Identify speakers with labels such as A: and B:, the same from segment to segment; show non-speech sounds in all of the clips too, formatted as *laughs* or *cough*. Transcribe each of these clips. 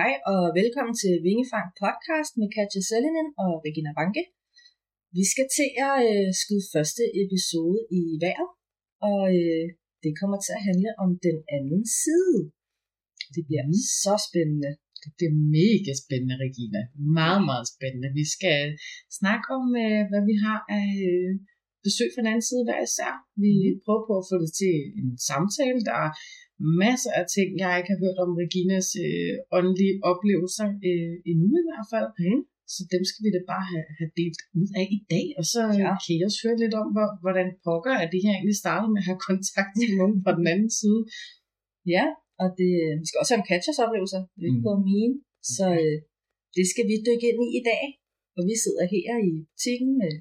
A: Hej og velkommen til Vingefang podcast med Katja Selinen og Regina Banke. Vi skal til at øh, skyde første episode i vejret, og øh, det kommer til at handle om den anden side. Det bliver mm. så spændende.
B: Det bliver mega spændende, Regina. Meget, meget spændende. Vi skal snakke om, øh, hvad vi har af øh, besøg fra den anden side hver især. Vi mm. prøver på at få det til en samtale, der er masser af ting, jeg ikke har hørt om Reginas øh, åndelige oplevelser øh, endnu i hvert fald. Mm. Så dem skal vi da bare have, have delt ud af i dag, og så ja. kan I også høre lidt om, hvor, hvordan pokker er det her egentlig startet med at have kontakt til nogen fra den anden side.
A: Ja, og det, vi skal også have en catchers oplevelser, det er ikke mm. mine, så øh, det skal vi dykke ind i i dag. Og vi sidder her i butikken med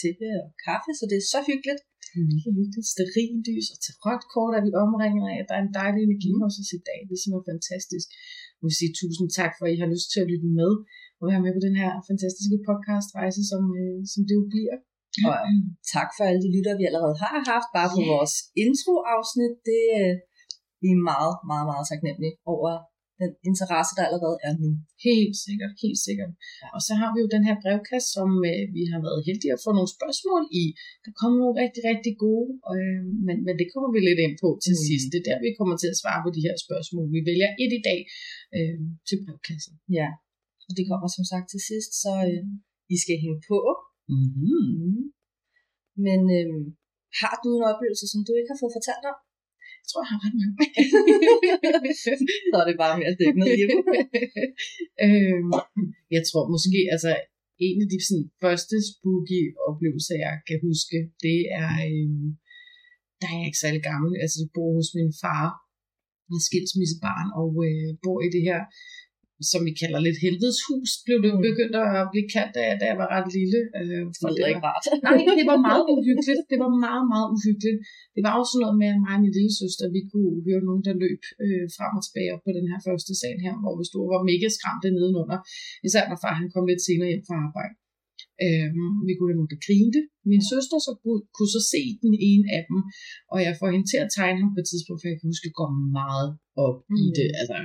A: tæppe og kaffe, så det er så hyggeligt.
B: Er mega hyggeligt. Sterillys og tarotkort er vi omringet af. Der er en dejlig energi mm. hos os i dag. Det er simpelthen fantastisk. Jeg vil sige tusind tak for, at I har lyst til at lytte med og være med på den her fantastiske podcastrejse, som, øh, som det jo bliver.
A: Og øh, tak for alle de lyttere, vi allerede har haft, bare på yeah. vores introafsnit. Det, øh, vi er meget, meget, meget taknemmelige over den interesse, der allerede er nu.
B: Helt sikkert, helt sikkert. Ja. Og så har vi jo den her brevkast, som øh, vi har været heldige at få nogle spørgsmål i. Der kommer nogle rigtig, rigtig gode, øh, men, men det kommer vi lidt ind på til mm. sidst. Det er der, vi kommer til at svare på de her spørgsmål. Vi vælger et i dag øh, til brevkassen.
A: Ja, og det kommer som sagt til sidst, så øh, I skal hænge på.
B: Mm-hmm. Mm.
A: Men øh, har du en oplevelse, som du ikke har fået fortalt om?
B: Jeg tror, jeg har ret mange. *laughs*
A: så er det bare med at dykke ned i *laughs*
B: øhm, Jeg tror måske, altså en af de sådan, første spooky oplevelser, jeg kan huske, det er, øhm, der er jeg ikke særlig gammel, altså jeg bor hos min far, jeg er skilsmissebarn, og øh, bor i det her som vi kalder lidt helvedes hus, blev det mm. begyndt at blive kaldt, da, da jeg var ret lille.
A: Øh, for det var ikke rart. *laughs*
B: nej, det var meget uhyggeligt. Det var meget, meget uhyggeligt. Det var også noget med, at mig og min lille søster, vi kunne høre nogen, der løb øh, frem og tilbage op på den her første sal her, hvor vi stod og var mega skræmte nedenunder. Især når far han kom lidt senere hjem fra arbejde. Øhm, vi kunne have nogen, der grinte. Min ja. søster så kunne, kunne så se den ene af dem, og jeg får hende til at tegne ham på et tidspunkt, for jeg kan huske, at går meget op mm. i det. Altså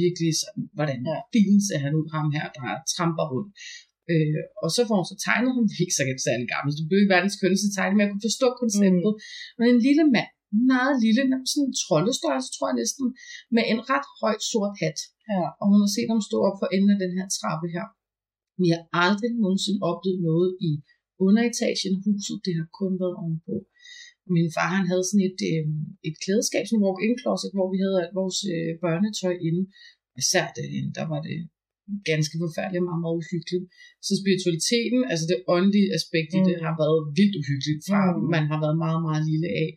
B: virkelig sådan, hvordan ja. bilen ser han ud, ham her, der tramper rundt. Øh, og så får hun så tegnet ham, ikke så særlig gammel, det blev ikke verdens kønneste tegning, men jeg kunne forstå konceptet. Mm. Men en lille mand, meget lille, sådan en troldestørrelse, tror jeg næsten, med en ret høj sort hat.
A: Ja.
B: Og hun har set ham stå op for enden af den her trappe her. Vi har aldrig nogensinde oplevet noget i underetagen af huset. Det har kun været ovenpå. Min far han havde sådan et, øh, et klædeskab, sådan en walk-in closet, hvor vi havde alt vores øh, børnetøj inde. Især det, der var det ganske forfærdeligt, meget, meget uhyggeligt. Så spiritualiteten, altså det åndelige aspekt i mm. det, har været vildt uhyggeligt, fra mm. man har været meget, meget lille af.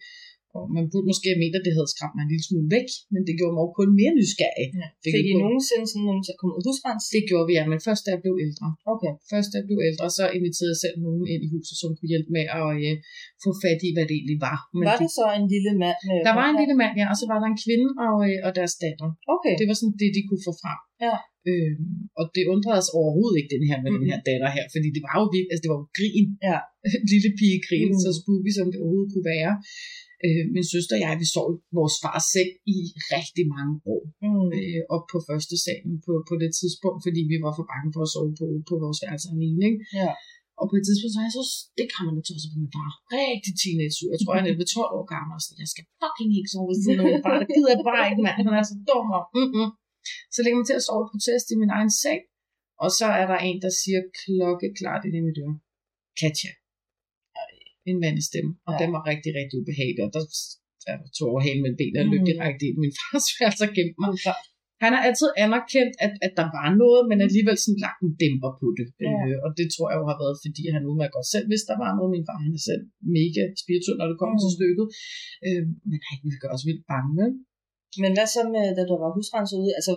B: Og man burde måske have ment, at det havde skræmt mig en lille smule væk, men det gjorde mig jo kun mere nysgerrig.
A: Ja. Fik I nogensinde sådan nogen til at komme ud husrens?
B: Det gjorde vi, ja, men først da jeg blev ældre.
A: Okay.
B: Først da jeg blev ældre, så inviterede jeg selv nogen ind i huset, som kunne hjælpe med at uh, få fat i, hvad det egentlig var.
A: Men var det så en lille mand?
B: Med der var en lille mand, ja, og så var der en kvinde og, uh, og deres datter.
A: Okay.
B: Det var sådan det, de kunne få frem.
A: Ja.
B: Øhm, og det undrede os overhovedet ikke, den her med mm. den her datter her, fordi det var jo vildt, altså det var jo grin.
A: Ja. *laughs*
B: lille pige grin, mm. så spooky som det overhovedet kunne være. Øh, min søster og jeg, vi sov vores fars seng i rigtig mange år.
A: Mm.
B: Øh, op på første salen på, på det tidspunkt, fordi vi var for bange for at sove på, på vores værelse alene. Ikke?
A: Ja.
B: Og på et tidspunkt så jeg så, det kan man tage på min far. Rigtig teenage Jeg tror, han er ved 12 år gammel. Og så jeg skal fucking ikke sove ved siden af min far. Det gider jeg bare ikke, mand. Han er så dum. Og, mm-mm. Så lægger man til at sove på test i min egen seng. Og så er der en, der siger klokkeklart ind i mit øre. Katja en mandestemme, og ja. den var rigtig, rigtig ubehagelig, og der jeg tog over halen med benene og løb mm. direkte ind i min *laughs* fars værelse og gemte mig. Ja. Han har altid anerkendt, at, at der var noget, men alligevel sådan lagt en dæmper på det. Ja. Øh, og det tror jeg jo har været, fordi han udmærket godt selv hvis der var noget. Min far han er selv mega spirituel, når det kommer mm. til stykket. Øh, men han ville gøre os vildt bange.
A: Men hvad så med, da du var husrenset ude? Altså,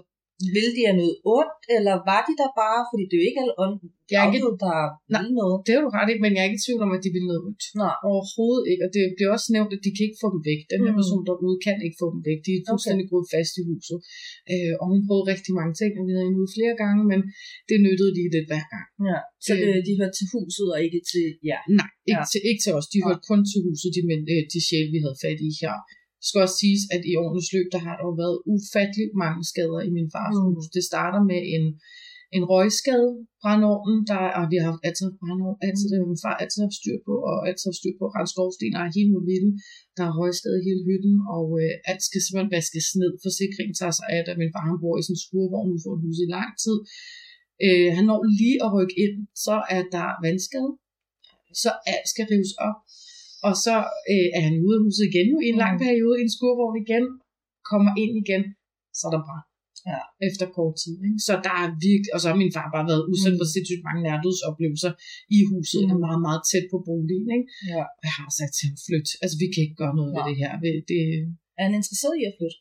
A: vil de have noget ondt, eller var de der bare, fordi det er jo ikke alle ondt, jeg er ikke, der vil noget.
B: Det er du ret i, men jeg er ikke i tvivl om, at de vil noget ondt.
A: Nej.
B: Overhovedet ikke, og det bliver også nævnt, at de kan ikke få dem væk. Den her mm. person derude kan ikke få dem væk. De er fuldstændig okay. groet fast i huset. Øh, og hun prøvede rigtig mange ting, og vi havde hende ude flere gange, men det nyttede de lidt hver gang.
A: Ja. Så det, øh, de hørte til huset, og ikke til
B: ja. Nej, ikke, ja. til, ikke til os. De hørte kun til huset, de, men, øh, de sjæle, vi havde fat i her. Skal også siges, at i årenes løb, der har der jo været ufatteligt mange skader i min fars
A: Mm.
B: hus. Det starter med en, en røgskade, brandovnen, der, og vi har haft altid brandovn, altid, det har min far altid haft styr på, og altid haft styr på skorsten, og hele muligheden. Der er røgskade i hele hytten, og øh, alt skal simpelthen vaskes ned. Forsikringen tager sig af, at min far han bor i sådan en skurvogn ude for et hus i lang tid. Øh, han når lige at rykke ind, så er der vandskade, så alt skal rives op. Og så øh, er han ude af huset igen jo, i en lang
A: Mm.
B: periode, i en skurvogn igen, kommer ind igen, så er der brand.
A: Ja.
B: Efter kort tid. Ikke? Så der er virkelig, og så har min far bare været udsat
A: Mm.
B: for sindssygt mange nærdødsoplevelser i huset,
A: Mm.
B: er meget, meget tæt på boligen. Ikke?
A: Ja.
B: Og jeg har sagt til ham, flyt. Altså, vi kan ikke gøre noget ved
A: Nej.
B: det her. Det,
A: Er han interesseret i at flytte?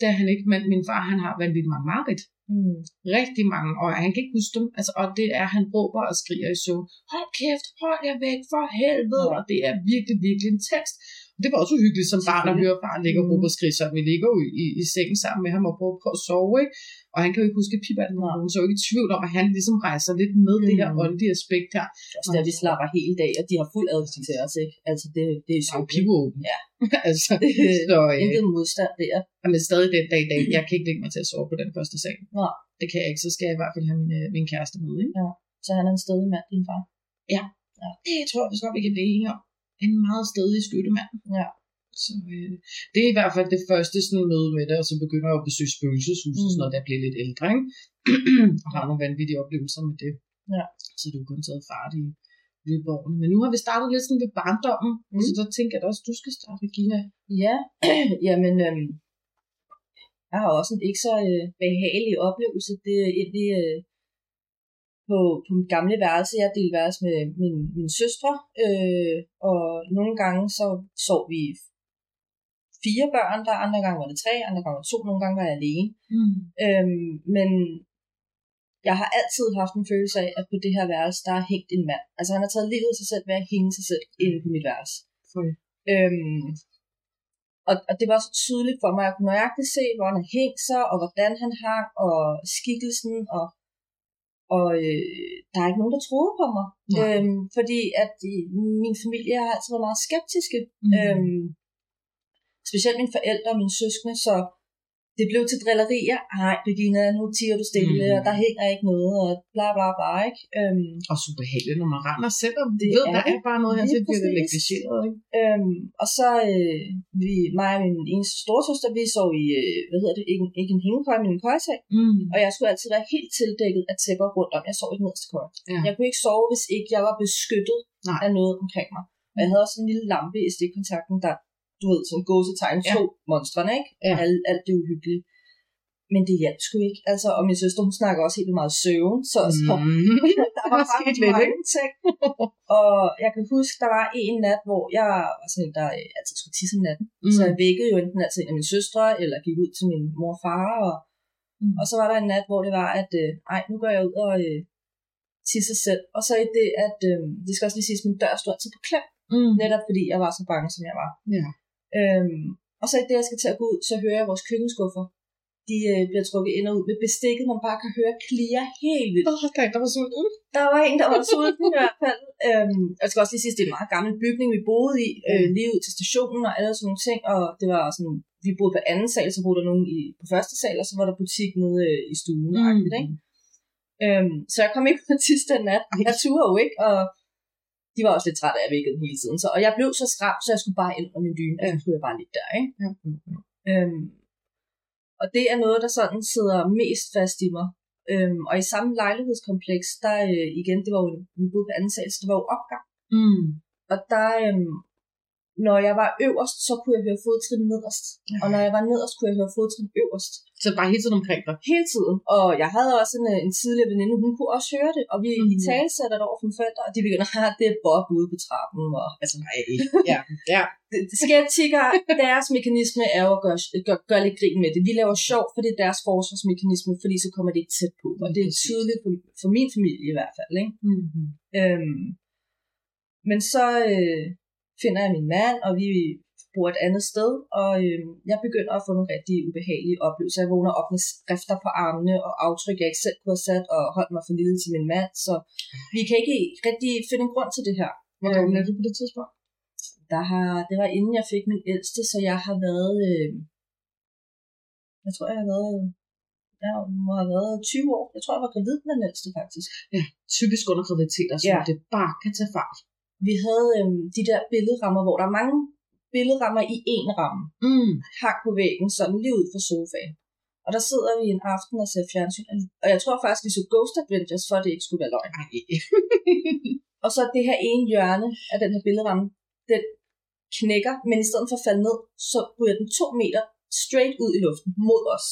B: det er han ikke, men min far, han har vanvittigt mange mareridt.
A: Mm.
B: Rigtig mange, og han kan ikke huske dem. Altså, og det er, han råber og skriger i søvn. Hold kæft, hold jer væk for helvede.
A: Ja.
B: Og det er virkelig, virkelig intenst. Og det var også uhyggeligt som barn at høre far ligge og
A: Mhm.
B: råbe og skrige sammen. Vi ligger jo i, i, i sengen sammen med ham og prøver på at sove, ikke? Og han kan jo ikke huske pibanden,
A: Nej.
B: så er jo ikke i tvivl om, at han ligesom rejser lidt med det her
A: Mhm.
B: åndelige aspekt her.
A: Altså, der vi slapper hele dag, og de har fuld adgang til os, ikke? Altså, det, det er
B: jo
A: så
B: pivåben.
A: Ja. *laughs*
B: altså, så, øh,
A: Intet modstand der.
B: men stadig den dag i dag, jeg kan ikke lægge mig til at sove på den første sal.
A: Nej.
B: Det kan jeg ikke, så skal jeg i hvert fald have min, øh, min kæreste med, ikke?
A: Så han er en stedig mand, din far.
B: Det tror jeg, så vi kan blive enige om. En meget stedig skyttemand.
A: Ja.
B: Så øh, det er i hvert fald det første sådan, møde med det, og så begynder jeg at besøge spøgelseshuset,
A: Mm.
B: når der bliver lidt ældre, ikke? *clears throat* og har nogle vanvittige oplevelser med det.
A: Ja.
B: Så det er jo kun taget fart i løbet af årene. Men nu har vi startet lidt sådan ved barndommen, mm. så der tænker jeg da også, at du skal starte, Regina.
A: Ja, *clears throat* jamen, øhm, jeg har også en ikke så øh, behagelig oplevelse. Det er egentlig øh, på, på mit gamle værelse. Jeg delte værelse med min, min søstre, øh, og nogle gange så sov vi fire børn, der andre gange var det tre, andre gange var det to, nogle gange var jeg alene.
B: Mm.
A: Øhm, men jeg har altid haft en følelse af, at på det her værelse, der er hængt en mand. Altså han har taget livet af sig selv ved at hænge sig selv inde på mit værelse.
B: Føj.
A: Øhm, og, og det var så tydeligt for mig, at jeg kunne nøjagtigt se, hvor han havde hængt sig, og hvordan han hang, og skikkelsen, og, og øh, der er ikke nogen, der troede på mig.
B: Nej.
A: Øhm, fordi at øh, min familie har altid været meget skeptiske.
B: Mm.
A: Øhm, specielt mine forældre og mine søskende, så det blev til drillerier. Ej, Regina, nu tiger du stille,
B: Mm.
A: og der hænger ikke noget, og bla bla bla, ikke? Øhm,
B: Og så behageligt, når man render selv, og
A: Det
B: ved,
A: er
B: der er bare noget,
A: Lige
B: siger, bliver det negligeret, ikke?
A: øhm, og så, øh, vi, mig og min ene storesøster, vi sov i, øh, hvad hedder det, ikke, ikke en hængekøj, men en køjeseng.
B: Mm.
A: Og jeg skulle altid være helt tildækket af tæpper rundt om. Jeg sov i den nederste køje.
B: Ja.
A: Jeg kunne ikke sove, hvis ikke jeg var beskyttet
B: Nej.
A: af noget omkring mig. Og jeg havde også en lille lampe i stikkontakten, der, du ved, sådan gåsetegn,
B: Ja.
A: to monstrene, ikke?
B: Ja.
A: Alt, alt det uhyggelige. Men det hjalp sgu ikke. Altså, og min søster, hun snakker også helt meget søvn, så, så
B: Mm. *laughs*
A: der var
B: Der skete
A: faktisk
B: lidt,
A: mange ting. og jeg kan huske, der var en nat, hvor jeg var sådan en, der altid skulle tisse om natten. Mm. Så jeg vækkede jo enten altså en af mine søstre, eller gik ud til min mor og far. Og,
B: Mm.
A: og så var der en nat, hvor det var, at øh, ej, nu går jeg ud og øh, tisse selv. Og så i det, at øh, det skal også lige siges, at min dør stod altid på klem.
B: Mm.
A: Netop fordi jeg var så bange, som jeg var.
B: Ja.
A: Øhm, og så i det, jeg skal til at gå ud, så hører jeg vores køkkenskuffer. De øh, bliver trukket ind og ud med bestikket, man bare kan høre klirre helt vildt.
B: Åh, der, er en, der var sulten.
A: Der var en, der var sulten i hvert fald. Øhm, jeg skal også lige sige, at det er en meget gammel bygning, vi boede i, øh, lige ud til stationen og alle sådan nogle ting. Og det var sådan, vi boede på anden sal, så boede der nogen i, på første sal, og så var der butik nede øh, i stuen. Mm. Ikke? Øhm, så jeg kom ikke på *laughs* sidste nat. Jeg turde jo ikke, og de var også lidt trætte af, at dem hele tiden. Så, og jeg blev så skræmt, så jeg skulle bare ind under min dyne, og så skulle jeg bare ligge der. Ikke?
B: Ja.
A: Øhm, og det er noget, der sådan sidder mest fast i mig. Øhm, og i samme lejlighedskompleks, der øh, igen, det var jo, vi boede på anden sal, så det var jo opgang.
B: Mm.
A: Og der, øhm, når jeg var øverst, så kunne jeg høre fodtrin nederst. Og når jeg var nederst, kunne jeg høre fodtrin øverst.
B: Så bare hele tiden omkring dig.
A: Hele tiden. Og jeg havde også en, øh, en tidligere veninde, hun kunne også høre det. Og vi mm.
B: Mhm.
A: i tale satte det over for mine forældre, og de begynder, at det er Bob ude på trappen. Og, altså,
B: Nej. *laughs* Ja. ja.
A: skeptikere, deres mekanisme er jo at gøre, gøre, gøre lidt grin med det. Vi laver sjov, for det er deres forsvarsmekanisme, fordi så kommer det ikke tæt på. Og det er tydeligt for, for min familie i hvert fald. Ikke?
B: Mm-hmm.
A: Øhm, men så øh, finder jeg min mand, og vi bor et andet sted, og øh, jeg begynder at få nogle rigtig ubehagelige oplevelser. Jeg vågner op med skrifter på armene og aftryk, jeg ikke selv kunne have sat, og holdt mig for lille til min mand, så vi kan ikke rigtig finde en grund til det her.
B: Hvor gammel er du på det tidspunkt?
A: der har, det var inden jeg fik min ældste, så jeg har været, øh, jeg tror jeg har været, jeg må have været 20 år. Jeg tror jeg var gravid med den ældste faktisk.
B: Ja, typisk under graviditeter, så
A: ja.
B: det bare kan tage fart.
A: Vi havde øh, de der billedrammer, hvor der er mange billedrammer i én ramme.
B: Mm.
A: hang på væggen, sådan lige ud fra sofaen. Og der sidder vi en aften og ser fjernsyn. Og jeg tror faktisk, vi så Ghost Adventures, for at det ikke skulle være løgn. *laughs* Og så det her ene hjørne af den her billedramme, den knækker, men i stedet for at falde ned, så ryger den to meter straight ud i luften mod os.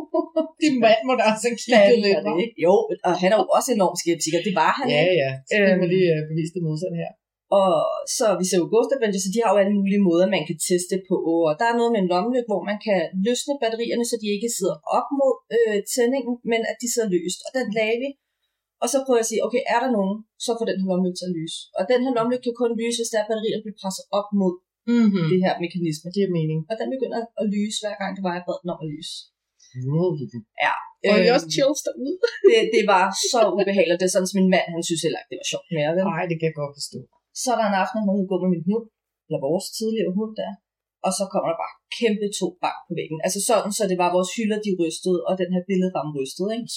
A: *laughs*
B: Din mand må da også have kigget
A: er
B: lidt,
A: det, ikke? Jo, og han er jo også enormt skeptiker. Det var han.
B: Ja, ja. Så
A: Øhm.
B: lige uh, bevise det modsatte her.
A: Og så vi ser jo Ghost Adventures, så de har jo alle mulige måder, man kan teste på. Og der er noget med en lommelygte, hvor man kan løsne batterierne, så de ikke sidder op mod øh, tændingen, men at de sidder løst. Og den lagde vi. Og så prøver jeg at sige, okay, er der nogen, så får den her lommelygte til at lyse. Og den her lommelygte kan kun lyse, hvis der er batterierne bliver presset op mod
B: Mm-hmm.
A: det her mekanisme.
B: Det giver mening.
A: Og den begynder at lyse, hver gang det var, jeg bad den om at lyse. Ja.
B: Og
A: øhm,
B: også chills derude? *laughs*
A: det, det var så ubehageligt. Det er sådan, at min mand, han synes heller ikke, det var sjovt mere. Vel?
B: Nej, det kan jeg godt forstå.
A: Så er der en aften, hvor jeg gå med min hund, eller vores tidligere hund der, og så kommer der bare kæmpe to bank på væggen. Altså sådan, så det var vores hylder, de rystede, og den her billedramme rystede. Ikke?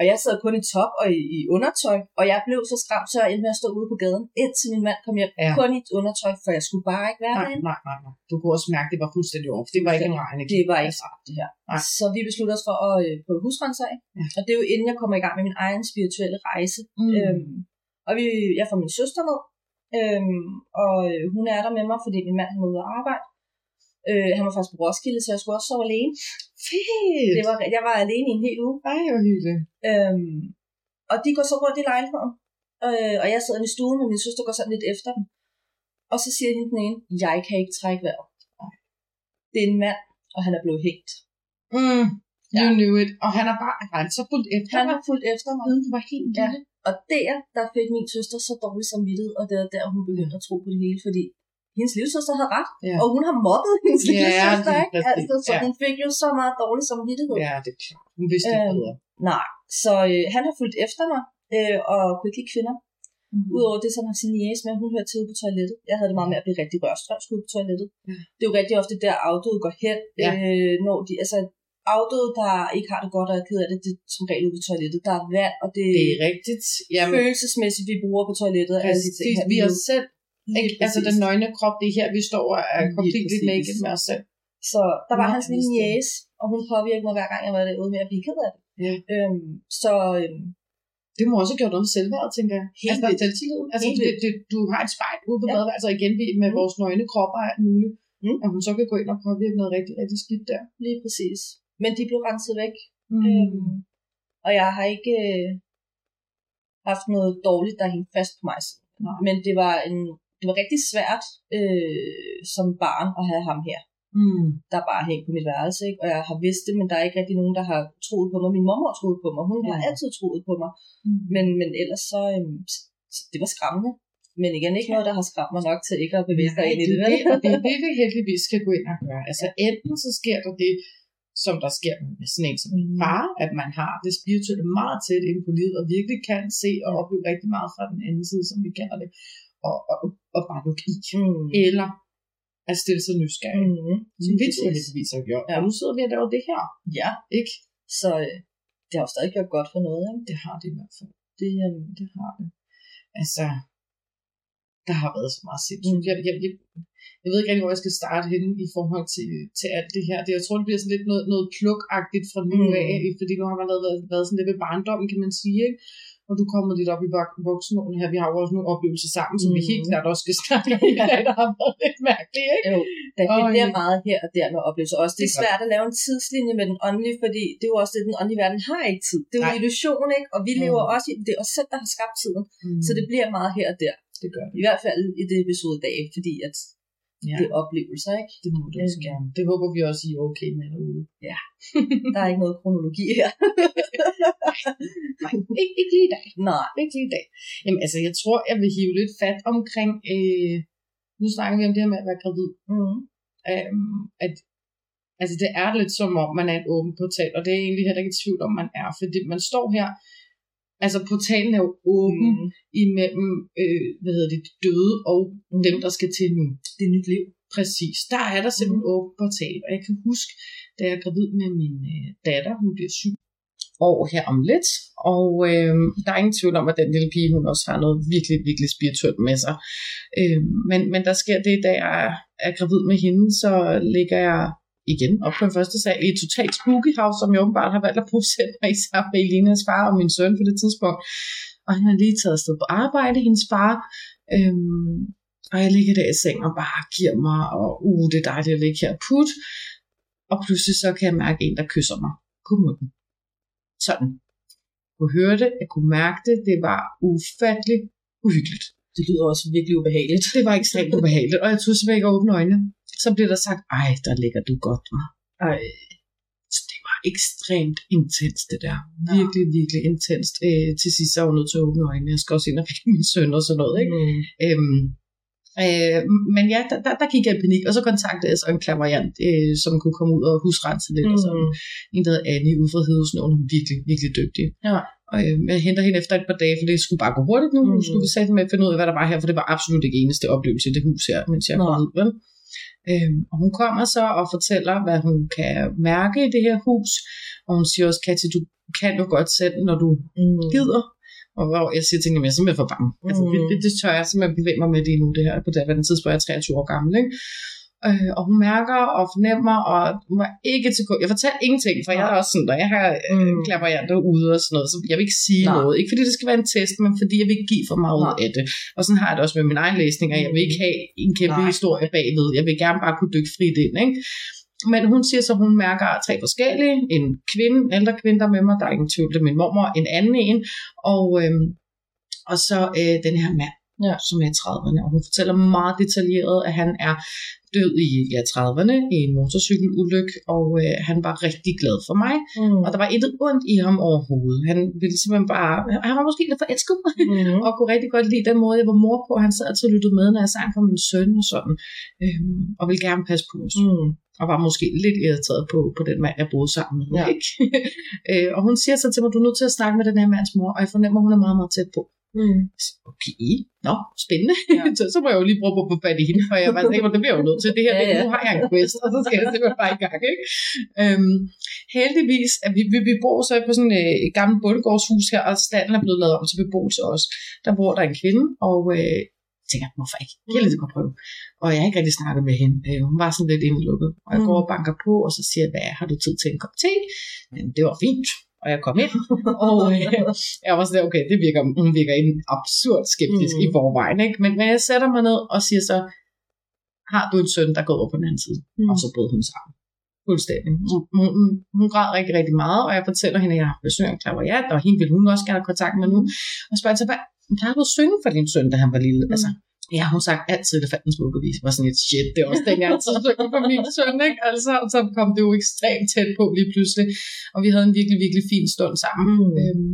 A: Og jeg sad kun i top og i, i undertøj, og jeg blev så skræmt, så jeg endte med at stå ude på gaden, indtil min mand kom hjem,
B: Ja.
A: kun i et undertøj, for jeg skulle bare ikke være
B: Nej,
A: derinde.
B: nej, nej, nej. Du kunne også mærke, at det var fuldstændig off. Det var ikke en regn.
A: Det var ikke rart, det her.
B: Nej.
A: Så vi besluttede os for at øh, prøve husrensag.
B: Ja.
A: Og det er jo inden jeg kommer i gang med min egen spirituelle rejse.
B: Mm.
A: Øhm, og vi, jeg får min søster med, øhm, og øh, hun er der med mig, fordi min mand var ude at arbejde. Øh, han var faktisk på Roskilde, så jeg skulle også sove alene.
B: Fedt.
A: Det var, jeg var alene i en hel uge.
B: Ej, hvor hyggeligt.
A: Øhm, og de går så rundt i lejligheden. Øh, og jeg sidder i stuen, men min søster går sådan lidt efter dem. Og så siger hende den ene, jeg kan ikke trække vejret. Det er en mand, og han er blevet hængt.
B: Mm. You
A: Ja.
B: knew it. Og han er bare han er så fuldt efter
A: Han har fulgt efter mig.
B: siden du var helt
A: Ja.
B: lille.
A: Og der, der fik min søster så dårlig samvittighed, og det var der, hun begyndte at tro på det hele, fordi hendes lillesøster havde ret,
B: Ja.
A: og hun har mobbet *laughs* hendes
B: Ja,
A: lillesøster, ikke?
B: præcis.
A: Altså, så
B: Ja.
A: hun fik jo så meget dårlig samvittighed.
B: Ja, det er klart. Hun vidste ikke bedre.
A: Nej, så øh, han har fulgt efter mig, øh, og kunne ikke lide kvinder.
B: Mm.
A: Udover det, så har han sin jæs med, hun hørte til på toilettet. Jeg havde det meget med at blive rigtig rørstrømsk ude på toilettet.
B: Ja.
A: Det er jo rigtig ofte der, afdøde går hen,
B: Ja.
A: øh, når de, altså afdøde, der ikke har det godt og er ked af det, det er som regel ude på toilettet. Der er vand, og det,
B: Det er rigtigt. Jamen,
A: følelsesmæssigt, vi bruger på toilettet. og alle de ting
B: præcis. Vi
A: jo-
B: selv, ikke? altså den nøgne krop, det er her, vi står og er
A: præcis.
B: naked med os selv.
A: Så der var hans lille jæs, og hun påvirkede mig hver gang, jeg var derude med at blive ked af det.
B: Ja.
A: Øhm, så øhm,
B: Det må også have gjort noget med selvværdet, tænker jeg.
A: Helt
B: altså,
A: vildt.
B: selvtilliden. Altså, det, det, du har et spejl ude på
A: Ja.
B: badeværelset, og igen vi, med
A: Mm.
B: vores nøgne kropper og alt muligt.
A: Mm.
B: At hun så kan gå ind og påvirke noget rigtig, rigtig skidt der.
A: lige præcis. Men de blev renset væk.
B: Mm.
A: Øhm, og jeg har ikke øh, haft noget dårligt, der hængte fast på mig.
B: Nej.
A: Men det var, en, det var rigtig svært øh, som barn at have ham her,
B: Mm.
A: der bare hængte på mit værelse. Ikke? Og jeg har vidst det, men der er ikke rigtig nogen, der har troet på mig. Min mor har troet på mig. Hun har
B: Ja.
A: altid troet på mig.
B: Mm.
A: Men, men ellers så, øhm, så, det var skræmmende. Men igen, ikke noget, der har skræmt mig nok til ikke at bevæge sig ind i
B: det,
A: det.
B: det, det er det, vi heldigvis skal gå ind og gøre. Altså enten så sker der det, som der sker med sådan en som min
A: Mhm.
B: far, at man har det spirituelle meget tæt inde på livet, og virkelig kan se og opleve rigtig meget fra den anden side, som vi kender det, og, og, og bare lukke i.
A: Mm.
B: Eller at stille sig nysgerrig.
A: Mm.
B: Som vi to heldigvis har gjort.
A: Ja.
B: Og nu sidder vi og laver det her.
A: Ja,
B: Ikke?
A: så øh, det har jo stadig gjort godt for noget. Ikke?
B: Det har det i hvert fald.
A: Det, øhm,
B: Det har det. Altså, der har været så meget sindssygt.
A: Mm.
B: Jeg, jeg, jeg, jeg ved ikke rigtig, hvor jeg skal starte henne i forhold til, til alt det her. Det, jeg tror, det bliver sådan lidt noget, noget plukagtigt fra nu
A: Mm.
B: af, fordi nu har man været, været sådan lidt ved barndommen, kan man sige. Ikke? Og du kommer lidt op i vok- voksenåren her. Vi har jo også nogle oplevelser sammen, som mm. vi
A: Mm.
B: helt klart også skal snakke om i dag, der har været lidt mærkelige. Ikke?
A: Jo, der, det
B: Øj.
A: bliver meget her og der med oplevelser. Også det er
B: Det
A: svært at lave en tidslinje med den åndelige, fordi det er jo også det, den åndelige verden har ikke tid. Det er jo en illusion, ikke? Og vi lever
B: Mm.
A: også i, det er os selv, der har skabt tiden.
B: Mm.
A: Så det bliver meget her og der.
B: det gør det.
A: I hvert fald i det episode i dag, fordi at
B: Ja,
A: det er oplevelser, ikke?
B: det må du også
A: Mm.
B: gerne. Det håber vi også, I er okay med derude. *laughs*
A: Der er ikke noget kronologi her. *laughs*
B: Nej, ikke, ikke lige i dag.
A: Nej.
B: Ikke lige i dag. Jamen altså, jeg tror, jeg vil hive lidt fat omkring, øh, nu snakker vi om det her med at være gravid.
A: Mm.
B: Øhm, at, altså det er lidt som om, man er en åben portal, og det er jeg egentlig heller ikke i tvivl om, man er, fordi man står her Altså portalen er jo åben mm. imellem øh, hvad hedder det, de døde og mm. dem, der skal til nu.
A: Det er nyt liv.
B: Præcis. Der er der simpelthen mm. åben portal. Og jeg kan huske, da jeg er gravid med min øh, datter, hun bliver syv år her om lidt, og øh, der er ingen tvivl om, at den lille pige, hun også har noget virkelig, virkelig spirituelt med sig. Øh, men, men der sker det, da jeg er gravid med hende, så ligger jeg igen op på den første sal i et totalt spooky house, som jeg åbenbart har valgt at bosætte mig i sammen med Elinas far og min søn på det tidspunkt. Og han har lige taget afsted på arbejde, hendes far. Øhm, og jeg ligger der i seng og bare giver mig, og uh, det er dejligt at ligge her put. Og pludselig så kan jeg mærke en, der kysser mig på munden. Sådan. Jeg kunne høre det, jeg kunne mærke det, det var ufatteligt uhyggeligt.
A: Det lyder også virkelig ubehageligt.
B: Det var ekstremt ubehageligt, og jeg tog simpelthen ikke at åbne øjnene så bliver der sagt, ej, der ligger du godt, var. Ej. Så det var ekstremt intenst, det der. Virkelig, ja. virkelig intenst. Øh, til sidst så var jeg nødt til at åbne øjnene. Jeg skal også ind og finde min søn og sådan noget, ikke? Mm. Øhm, Øh, men ja, der, der, der gik jeg i panik, og så kontaktede jeg så en klaverjant, øh, som kunne komme ud og husrense lidt, mm. og så en, der hedder Annie ude fra Hedesnåen, hun er virkelig, virkelig dygtig. Ja. Og øh, jeg henter hende efter et par dage, for det skulle bare gå hurtigt nu. Mm. Nu skulle vi sætte med at finde ud af, hvad der var her, for det var absolut ikke eneste oplevelse i det hus her, mens jeg kom ud. Vel? Øhm, og hun kommer så og fortæller, hvad hun kan mærke i det her hus. Og hun siger også, Katja, du kan jo godt selv, når du mm. gider. Og hvor jeg siger til hende, jeg er simpelthen for bange. Mm. Altså, det, det, det, tør jeg simpelthen bevæge mig med det nu, det her. På det her tidspunkt er jeg 23 år gammel. Ikke? Øh, og hun mærker og fornemmer, og hun var ikke til Jeg fortalte ingenting, for jeg er også sådan, når jeg har øh, mm. klaverjanter ude og sådan noget, så jeg vil ikke sige Nej. noget. Ikke fordi det skal være en test, men fordi jeg vil ikke give for meget ud af det. Og sådan har jeg det også med min egen læsning, og jeg vil ikke have en kæmpe Nej. historie bagved. Jeg vil gerne bare kunne dykke frit ind, ikke? Men hun siger så, at hun mærker tre forskellige. En kvinde, en ældre kvinde, der med mig, der er ingen tvivl, det er min mormor, en anden en, og, øhm, og så øh, den her mand, ja. som er i 30'erne. Og hun fortæller meget detaljeret, at han er død i ja, 30'erne i en motorcykelulykke, og øh, han var rigtig glad for mig. Mm. Og der var intet ondt i ham overhovedet. Han ville simpelthen bare, han var måske lidt forelsket mig, mm. og kunne rigtig godt lide den måde, jeg var mor på. Han sad altid og lyttede med, når jeg sang for min søn og sådan, øhm, og ville gerne passe på os. Mm. Og var måske lidt irriteret på, på den mand, jeg boede sammen med. Ja. Ikke? *laughs* øh, og hun siger så til mig, du er nødt til at snakke med den her mands mor, og jeg fornemmer, at hun er meget, meget tæt på. Mm. Okay, nå, spændende. Ja. *laughs* så, så må jeg jo lige prøve at få fat i hende, for jeg var tænkt, det bliver jo nødt til det her, ja, ja. nu har jeg en quest, og så skal jeg simpelthen bare i gang. Ikke? Øhm, heldigvis, at vi, vi, vi bor så på sådan øh, et gammelt bundegårdshus her, og standen er blevet lavet om til beboelse også. Der bor der en kvinde, og øh, jeg tænker, hvorfor ikke? Jeg kan lige prøve. Og jeg har ikke rigtig snakket med hende. Øh, hun var sådan lidt indelukket. Og jeg går og banker på, og så siger jeg, hvad har du tid til en kop te? Men det var fint og jeg kom ind, *laughs* og øh, jeg var sådan, okay, det virker, hun virker en absurd skeptisk mm. i forvejen, ikke? Men, men jeg sætter mig ned og siger så, har du en søn, der går over på den anden side? Mm. Og så brød hun sammen. Fuldstændig. Hun, hun, hun græd rigtig, rigtig meget, og jeg fortæller hende, at jeg har besøgt en klaverjat, og hende vil hun også gerne have kontakt med nu. Og spørger så, hvad, har du synge for din søn, da han var lille? Mm. Altså, Ja, hun sagt altid elefantens vuggevis. var sådan et shit, det var også den, jeg altid på min søn, ikke? Altså, så kom det jo ekstremt tæt på lige pludselig. Og vi havde en virkelig, virkelig fin stund sammen. Mm. Øhm,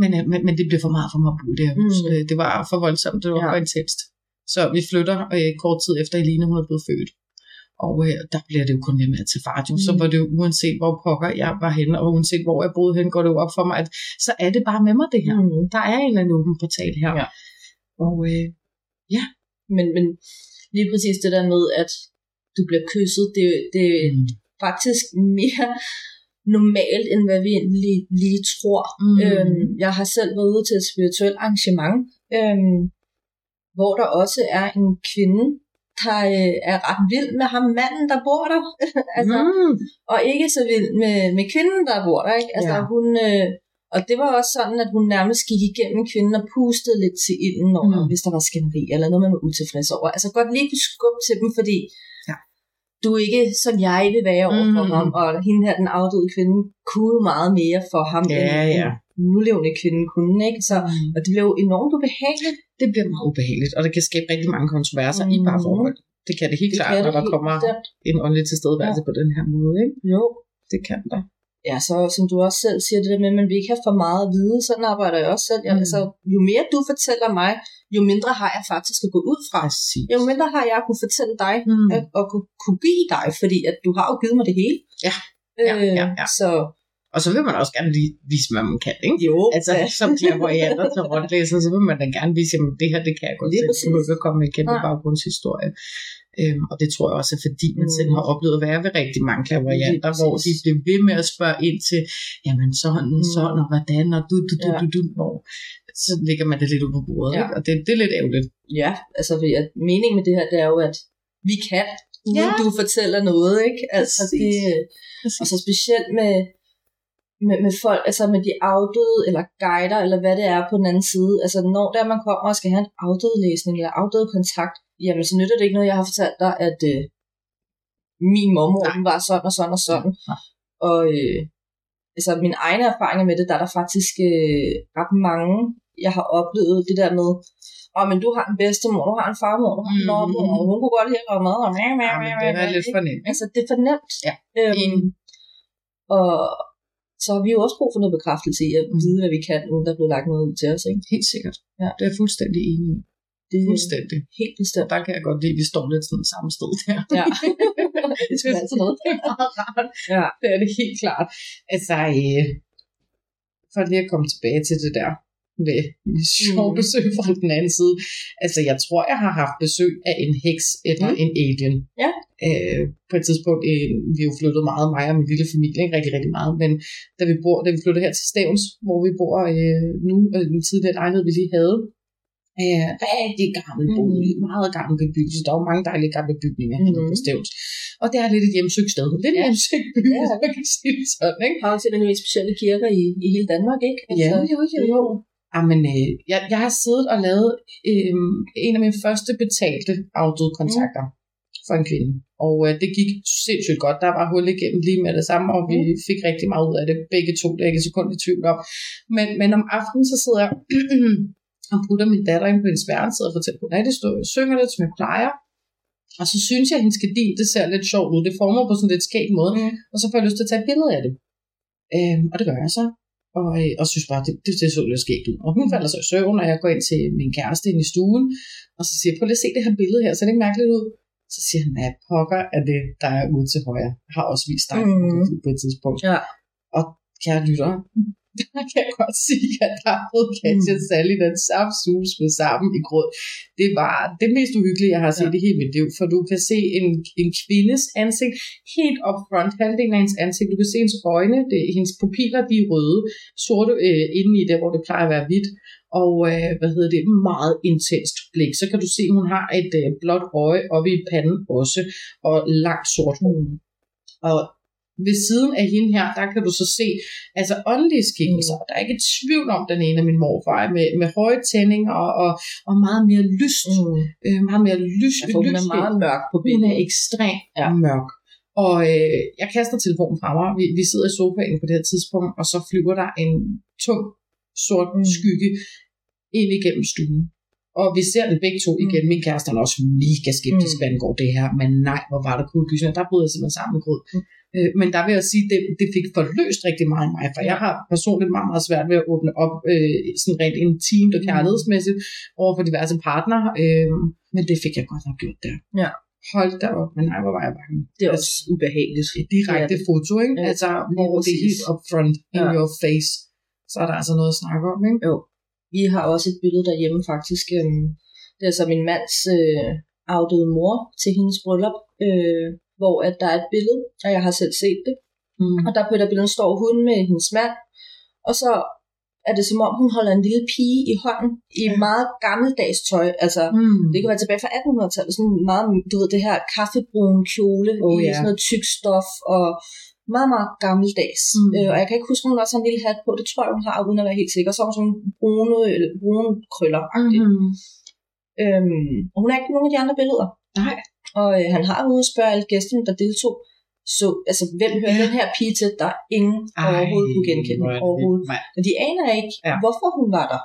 B: men, øh, men, men det blev for meget for mig at i det her hus. Mm. Øh, det var for voldsomt, det var ja. for intenst. Så vi flytter øh, kort tid efter Eline, hun er blevet født. Og øh, der bliver det jo kun ved med til far. Mm. Så var det jo uanset hvor pokker jeg var henne, og uanset hvor jeg boede hen, går det jo op for mig, at så er det bare med mig det her. Mm. Der er en eller anden åben portal her. Ja. Og øh, Ja,
A: men, men lige præcis det der med, at du bliver kysset, det, det er mm. faktisk mere normalt, end hvad vi egentlig lige tror. Mm. Øhm, jeg har selv været ude til et spirituelt arrangement, øhm, hvor der også er en kvinde, der øh, er ret vild med ham manden, der bor der. *laughs* altså, mm. Og ikke så vild med, med kvinden, der bor der. Ikke? Altså, ja. hun, øh, og det var også sådan, at hun nærmest gik igennem kvinden og pustede lidt til ilden, over, mm. hvis der var skænderi eller noget, man var utilfreds over. Altså godt lige kunne skubbe til dem, fordi ja. du er ikke, som jeg vil være over for mm. ham, og hende her, den afdøde kvinde, kunne meget mere for ham,
B: ja, end ja.
A: nulevende kvinde kunne. Ikke? Så, mm. Og det blev enormt ubehageligt.
B: Det bliver meget ubehageligt, og det kan skabe rigtig mange kontroverser mm. i forhold. Det kan det helt det klart, når der kommer stemt. en åndelig tilstedeværelse ja. på den her måde. Ikke?
A: Jo.
B: Det kan der
A: ja, så som du også selv siger, det der med, at man vil ikke have for meget at vide, sådan arbejder jeg også selv. Jeg, mm. altså, jo mere du fortæller mig, jo mindre har jeg faktisk at gå ud fra.
B: Præcis.
A: Jo mindre har jeg at kunne fortælle dig, mm. at, og kunne, kunne give dig, fordi at du har jo givet mig det hele.
B: Ja. ja, ja, ja.
A: Så,
B: Og så vil man også gerne lige vise, hvad man kan, ikke?
A: Jo,
B: Altså, som klaverjanter til rundlæser, så vil man da gerne vise, at det her, det kan jeg godt
A: Lige
B: selv. Du ikke komme med en kæmpe
A: Nej.
B: baggrundshistorie. Øhm, og det tror jeg også er fordi, man
A: Mm.
B: selv har oplevet at være ved rigtig mange
A: præcis.
B: hvor de bliver ved med at spørge ind til, jamen sådan,
A: Mm.
B: sådan, og hvordan, og du, du, du,
A: Ja.
B: du, du, hvor så ligger man det lidt ud på bordet,
A: Ja.
B: ikke? og det, det er lidt ærgerligt.
A: Ja, altså fordi at meningen med det her, det er jo, at vi kan, uden
B: Ja.
A: du fortæller noget, ikke? Altså det,
B: Præcis.
A: og så specielt med, med, med folk, altså med de afdøde, eller guider, eller hvad det er på den anden side. Altså når der man kommer og skal have en afdød læsning, eller afdød kontakt, jamen så nytter det ikke noget, jeg har fortalt dig, at øh, min mormor,
B: Nej.
A: den var sådan og sådan og sådan.
B: Nej.
A: Og øh, altså mine egne erfaringer med det, der er der faktisk øh, ret mange, jeg har oplevet det der med, Åh, men du har en bedstemor, du har en farmor, du har en mormor, og hun kunne godt lide at mad, og mæ, mæ,
B: Ja,
A: mæ,
B: men
A: mæ,
B: det er lidt for nemt.
A: Altså, det er for nemt.
B: Ja.
A: Øhm,
B: Enig.
A: og så har vi jo også brug for noget bekræftelse i at
B: Mm.
A: vide, hvad vi kan, uden der er blevet lagt noget ud til os. Ikke?
B: Helt sikkert.
A: Ja.
B: Det er jeg fuldstændig enig i.
A: Det er
B: Fuldstændig.
A: helt bestemt.
B: Der kan jeg godt lide, at vi står lidt sådan samme sted der.
A: Ja. *laughs* det skal altid noget. *laughs*
B: Det er meget rart.
A: Ja.
B: Det er det helt klart. Altså, øh, for lige at komme tilbage til det der med, med sjov
A: Mm.
B: besøg fra den anden side. Altså, jeg tror, jeg har haft besøg af en heks eller
A: mm.
B: en alien.
A: Ja.
B: Øh, på et tidspunkt, øh, vi jo flyttet meget, mig og min lille familie, ikke rigtig, rigtig meget, men da vi, bor, da vi flyttede her til Stavns, hvor vi bor øh, nu, øh, den tidligere lejlighed, vi lige havde, øh, rigtig gammel
A: Mm.
B: bolig, meget gammel bebyggelse. Der er jo mange dejlige gamle bygninger mm.
A: Mhm.
B: på Stævns. Og det er lidt et hjemsøgt sted. Lidt
A: Ja.
B: hjemsøgt by,
A: Ja.
B: man kan sige det sådan, ikke?
A: Har af de mest specielle kirker i, i hele Danmark, ikke? Altså,
B: Ja, jo, jo, jo. Jamen, øh, jeg, jeg har siddet og lavet øh, en af mine første betalte afdøde kontakter mm. For en kvinde. Og øh, det gik sindssygt godt. Der var hul igennem lige med det samme, og vi
A: Mm.
B: fik rigtig meget ud af det. Begge to, det er ikke et sekund i tvivl om. Men, men om aftenen, så sidder jeg *clears throat* og putter min datter ind på hendes værelse og fortæller, hvordan det står. Jeg synger lidt, som jeg plejer. Og så synes jeg, at hendes gardin, det ser lidt sjovt ud. Det former på sådan lidt skægt måde.
A: Mm.
B: Og så får jeg lyst til at tage et billede af det. Øhm, og det gør jeg så. Og, øh, og synes bare, det, det, det så lidt skægt ud. Og hun falder så i søvn, og jeg går ind til min kæreste ind i stuen, og så siger jeg, prøv lige at se det her billede her, ser det ikke mærkeligt ud? Så siger han, hvad pokker er det, der er ude til højre? Jeg har også vist dig mm. på et tidspunkt.
A: Ja.
B: Og kære lytter, *laughs* der kan jeg godt sige, at der er blevet Katja
A: Mm.
B: Sally, den saftsus med sammen i grød. Det var det mest uhyggelige, jeg har set
A: Ja.
B: i hele mit liv, for du kan se en, en kvindes ansigt helt up front, halvdelen af hendes ansigt. Du kan se hendes øjne, det, hendes pupiller, de er røde, sorte øh, inde i det, hvor det plejer at være hvidt. Og øh, hvad hedder det, meget intenst blik. Så kan du se, at hun har et øh, blåt øje oppe i panden også, og langt sort hår. Og ved siden af hende her, der kan du så se altså åndelige skikkelser.
A: Mm.
B: Der er ikke tvivl om den ene af min morfar, med, med høje tændinger og, og, og meget mere lyst.
A: Mm.
B: Øh, meget mere lys.
A: Ja, for hun er meget mørk på
B: hun
A: billedet.
B: er ekstremt
A: ja.
B: mørk. Og øh, jeg kaster telefonen fra mig. Vi, vi sidder i sofaen på det her tidspunkt, og så flyver der en tung, sort
A: Mm.
B: mm. skygge ind igennem stuen. Og vi ser den begge to igen. Min kæreste er også mega skeptisk,
A: Mm.
B: hvad angår det her. Men nej, hvor var det cool gysende. Der brød jeg simpelthen sammen med grød.
A: Mm.
B: Øh, men der vil jeg sige, det, det fik forløst rigtig meget i mig, for jeg har personligt meget, meget svært ved at åbne op øh, sådan rent intimt og
A: Mm.
B: kærlighedsmæssigt over for diverse partnere. Øh, men det fik jeg godt nok gjort der.
A: Ja.
B: Hold da op, men nej, hvor var jeg bange.
A: Det er også ubehageligt.
B: Et direkte
A: Ja,
B: foto, ikke?
A: Ja,
B: altså, hvor det er helt up front, in
A: Ja.
B: your face. Så er der altså noget at snakke om, ikke?
A: Jo. Vi har også et billede derhjemme faktisk. Øhm, det er så min mands øh, afdøde mor til hendes bryllup, øh, hvor at der er et billede, og jeg har selv set det.
B: Mm.
A: Og der på det billede står hun med hendes mand, og så er det som om, hun holder en lille pige i hånden i
B: Ja.
A: meget gammeldags tøj. Altså,
B: Mm.
A: det kan være tilbage fra 1800-tallet, sådan meget, du ved, det her kaffebrun kjole
B: Oh,
A: i
B: ja.
A: sådan noget tyk stof, og meget, meget gammeldags.
B: Mm.
A: Øh, og jeg kan ikke huske, om hun også har en lille hat på, det tror jeg, hun har, uden at være helt sikker. Så har hun sådan nogle brune, eller brune krøller.
B: Mm.
A: Øhm, og hun har ikke nogen af de andre billeder.
B: Nej.
A: Og øh, han har ude at spørge alle gæsterne, der deltog, så, altså, hvem hører
B: Ja.
A: den her pige til? Der er ingen Ej, overhovedet kunne genkende
B: er det
A: overhovedet.
B: Nej,
A: Men de aner ikke,
B: Ja.
A: hvorfor hun var der.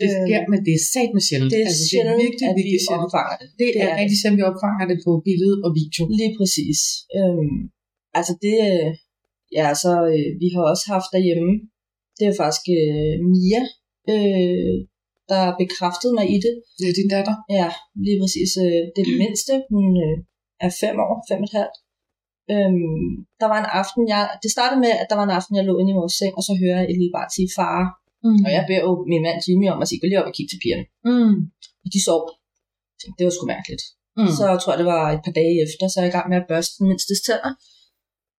B: det sker, men det er sat med sjældent.
A: Det er
B: altså,
A: sjældent,
B: virkelig,
A: at vi
B: virkelig sjældent.
A: opfanger det.
B: Det,
A: Det
B: er,
A: er
B: rigtig sjældent, vi opfanger det på billede og video.
A: Lige præcis. Øhm, altså det, øh, ja, så øh, vi har også haft derhjemme, det er faktisk øh, Mia, øh, der bekræftede mig i det.
B: Det er din datter.
A: Ja, lige præcis. Øh, det er den mindste, hun øh, er fem år, fem og et halvt. Øhm, der var en aften, jeg, det startede med, at der var en aften, jeg lå inde i vores seng, og så hører jeg et lille barn sige, far.
B: Mm.
A: Og jeg beder jo min mand Jimmy om at sige, gå lige op og kigge til pigerne.
B: Mm.
A: Og de sov. Jeg tænkte, det var sgu mærkeligt.
B: Mm.
A: Så jeg tror jeg, det var et par dage efter, så er jeg i gang med at børste den mindstes tænder.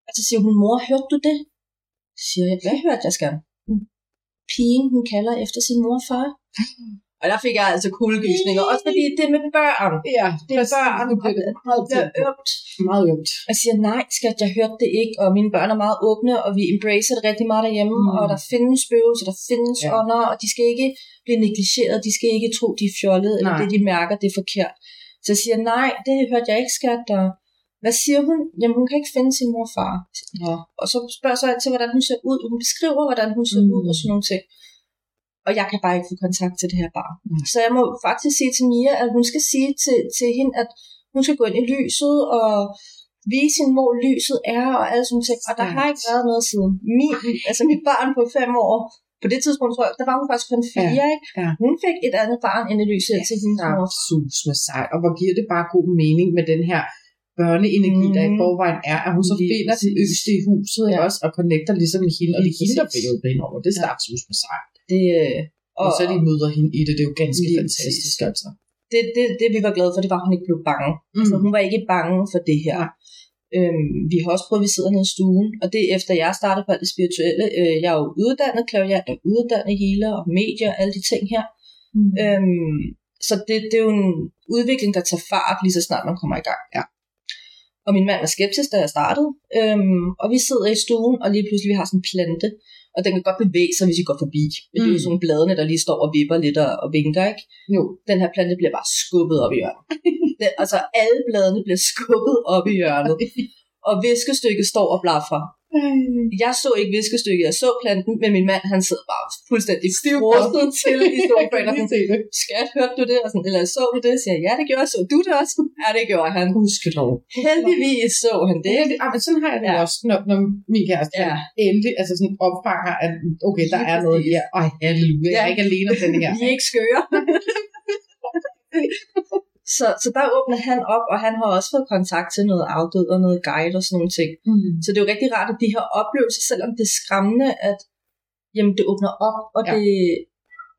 A: Og så siger hun, mor, hørte du det? Så siger jeg, hvad hørte jeg, skal? Pigen, hun kalder efter sin mor og far. *laughs* Og der fik jeg altså kuldegysninger. Også fordi det er med børn.
B: Ja,
A: Det er børn, og det
B: meget
A: bliver
B: tæt på.
A: ømt.
B: Meget ømt.
A: Jeg siger, nej skat, jeg hørte det ikke, og mine børn er meget åbne, og vi embracer det rigtig meget derhjemme,
B: Mm.
A: mm. og der findes spøgelser, der findes
B: Ja.
A: ånder, og de skal ikke blive negligeret, de skal ikke tro, de er fjollede, eller det, de mærker, det er forkert. Så jeg siger, nej, det hørte jeg ikke, skat, og hvad siger hun? Jamen, hun kan ikke finde sin mor og far.
B: Ja.
A: Og så spørger jeg så til, hvordan hun ser ud. Hun beskriver, hvordan hun ser
B: Mm.
A: ud, og sådan nogle ting. Og jeg kan bare ikke få kontakt til det her barn.
B: Mm.
A: Så jeg må faktisk sige til Mia, at hun skal sige til, til hende, at hun skal gå ind i lyset og vise hende, hvor lyset er og alle sådan ting. Og der har ikke været noget siden. Min, altså mit barn på fem år, på det tidspunkt tror jeg, der var hun faktisk kun fire,
B: Ja,
A: ikke?
B: ja.
A: Hun fik et andet barn ind i lyset til hendes mor.
B: er sus med sig, og hvor giver det bare god mening med den her børneenergi, mm. der i
A: Mhm.
B: forvejen er, at hun så finder
A: præcis.
B: yngste i huset
A: Ja.
B: ja. også, og connecter ligesom med hende, og det er hende, der bliver hende over. Det
A: Ja.
B: starter sus med sig.
A: Det, øh,
B: Og, og så de møder hende i det, det er jo ganske fantastisk, altså.
A: det, det, det, vi var glade for, det var, at hun ikke blev bange.
B: Mm.
A: Altså, hun var ikke bange for det her.
B: Nej.
A: Øhm, vi har også prøvet, at vi sidder nede i stuen, og det er efter jeg startede på alt det spirituelle. Øh, jeg er jo uddannet klaviant og uddannet healer og medier og alle de ting her.
B: Mm.
A: Øhm, så det, det er jo en udvikling, der tager fart lige så snart man kommer i gang.
B: Ja.
A: Og min mand var skeptisk, da jeg startede. Øhm, og vi sidder i stuen, og lige pludselig vi har sådan en plante, og den kan godt bevæge sig, hvis vi går forbi. Men det er jo
B: Mm.
A: sådan bladene, der lige står og vipper lidt og, og vinker, ikke?
B: Jo.
A: Den her plante bliver bare skubbet op i hjørnet. *laughs* Den, altså alle bladene bliver skubbet op i hjørnet. Og viskestykket står og blaffer. Jeg så ikke viskestykket, jeg så planten, men min mand, han sidder bare fuldstændig frostet til i sofaen. Og sådan, skat, hørte du det? Og sådan, eller så du det? Siger jeg, ja, det gjorde jeg. Så du det også? Ja, det gjorde han.
B: Gudskelov.
A: Heldigvis så han det.
B: Det, ah, men sådan har jeg det
A: Ja.
B: også, når, når min kæreste
A: Ja.
B: endelig altså sådan opfanger, at okay, der er noget her. Ej, halleluja, jeg
A: Ja.
B: er ikke alene om den her. *laughs*
A: Vi er ikke skøre. *laughs* *laughs* så, så der åbner han op, og han har også fået kontakt til noget afdød og noget guide og sådan nogle ting.
B: Mm.
A: Så det er jo rigtig rart, at de her oplevelser, selvom det er skræmmende, at jamen, det åbner op, og,
B: Ja.
A: det,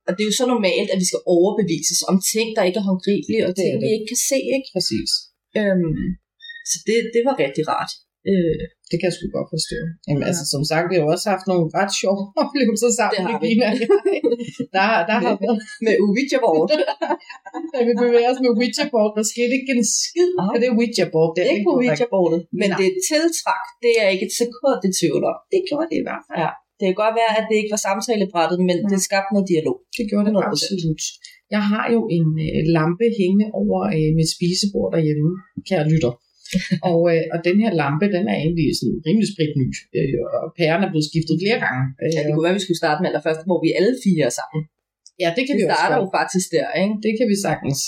A: og det er jo så normalt, at vi skal overbevises om ting, der ikke er håndgribelige, og
B: Det
A: ting, vi
B: det.
A: ikke kan se. Ikke?
B: Præcis.
A: Øhm, så det, det var rigtig rart. Øh,
B: Det kan jeg sgu godt forstå. Jamen
A: Ja.
B: altså, som sagt, vi har jo også haft nogle ret sjove *laughs* oplevelser sammen,
A: Det vi.
B: Regina. *laughs* der, der har været,
A: med Ouija board.
B: da *laughs* vi bevæger os med Ouija board, der skete ikke en skid
A: Nej.
B: af det Ouija board. Det er
A: ikke på Ouija boardet, men
B: Nej.
A: det tiltræk, det er ikke et sekund i tvivl om.
B: Det gjorde det i hvert fald.
A: Ja. Det kan godt være, at det ikke var samtalebrættet, men
B: Ja.
A: det skabte noget dialog.
B: Det gjorde det
A: 100%.
B: absolut. Jeg har jo en øh, lampe hængende over øh, mit spisebord derhjemme, kære lytter. *laughs* og, øh, og den her lampe, den er egentlig sådan rimelig spritny, øh, og pæren er blevet skiftet flere gange. Øh,
A: Ja, det kunne være, at vi skulle starte med allerførst, hvor vi alle fire er sammen.
B: ja, det kan
A: Vi
B: vi, også
A: starter jo
B: gøre.
A: faktisk der, ikke?
B: Det kan vi sagtens.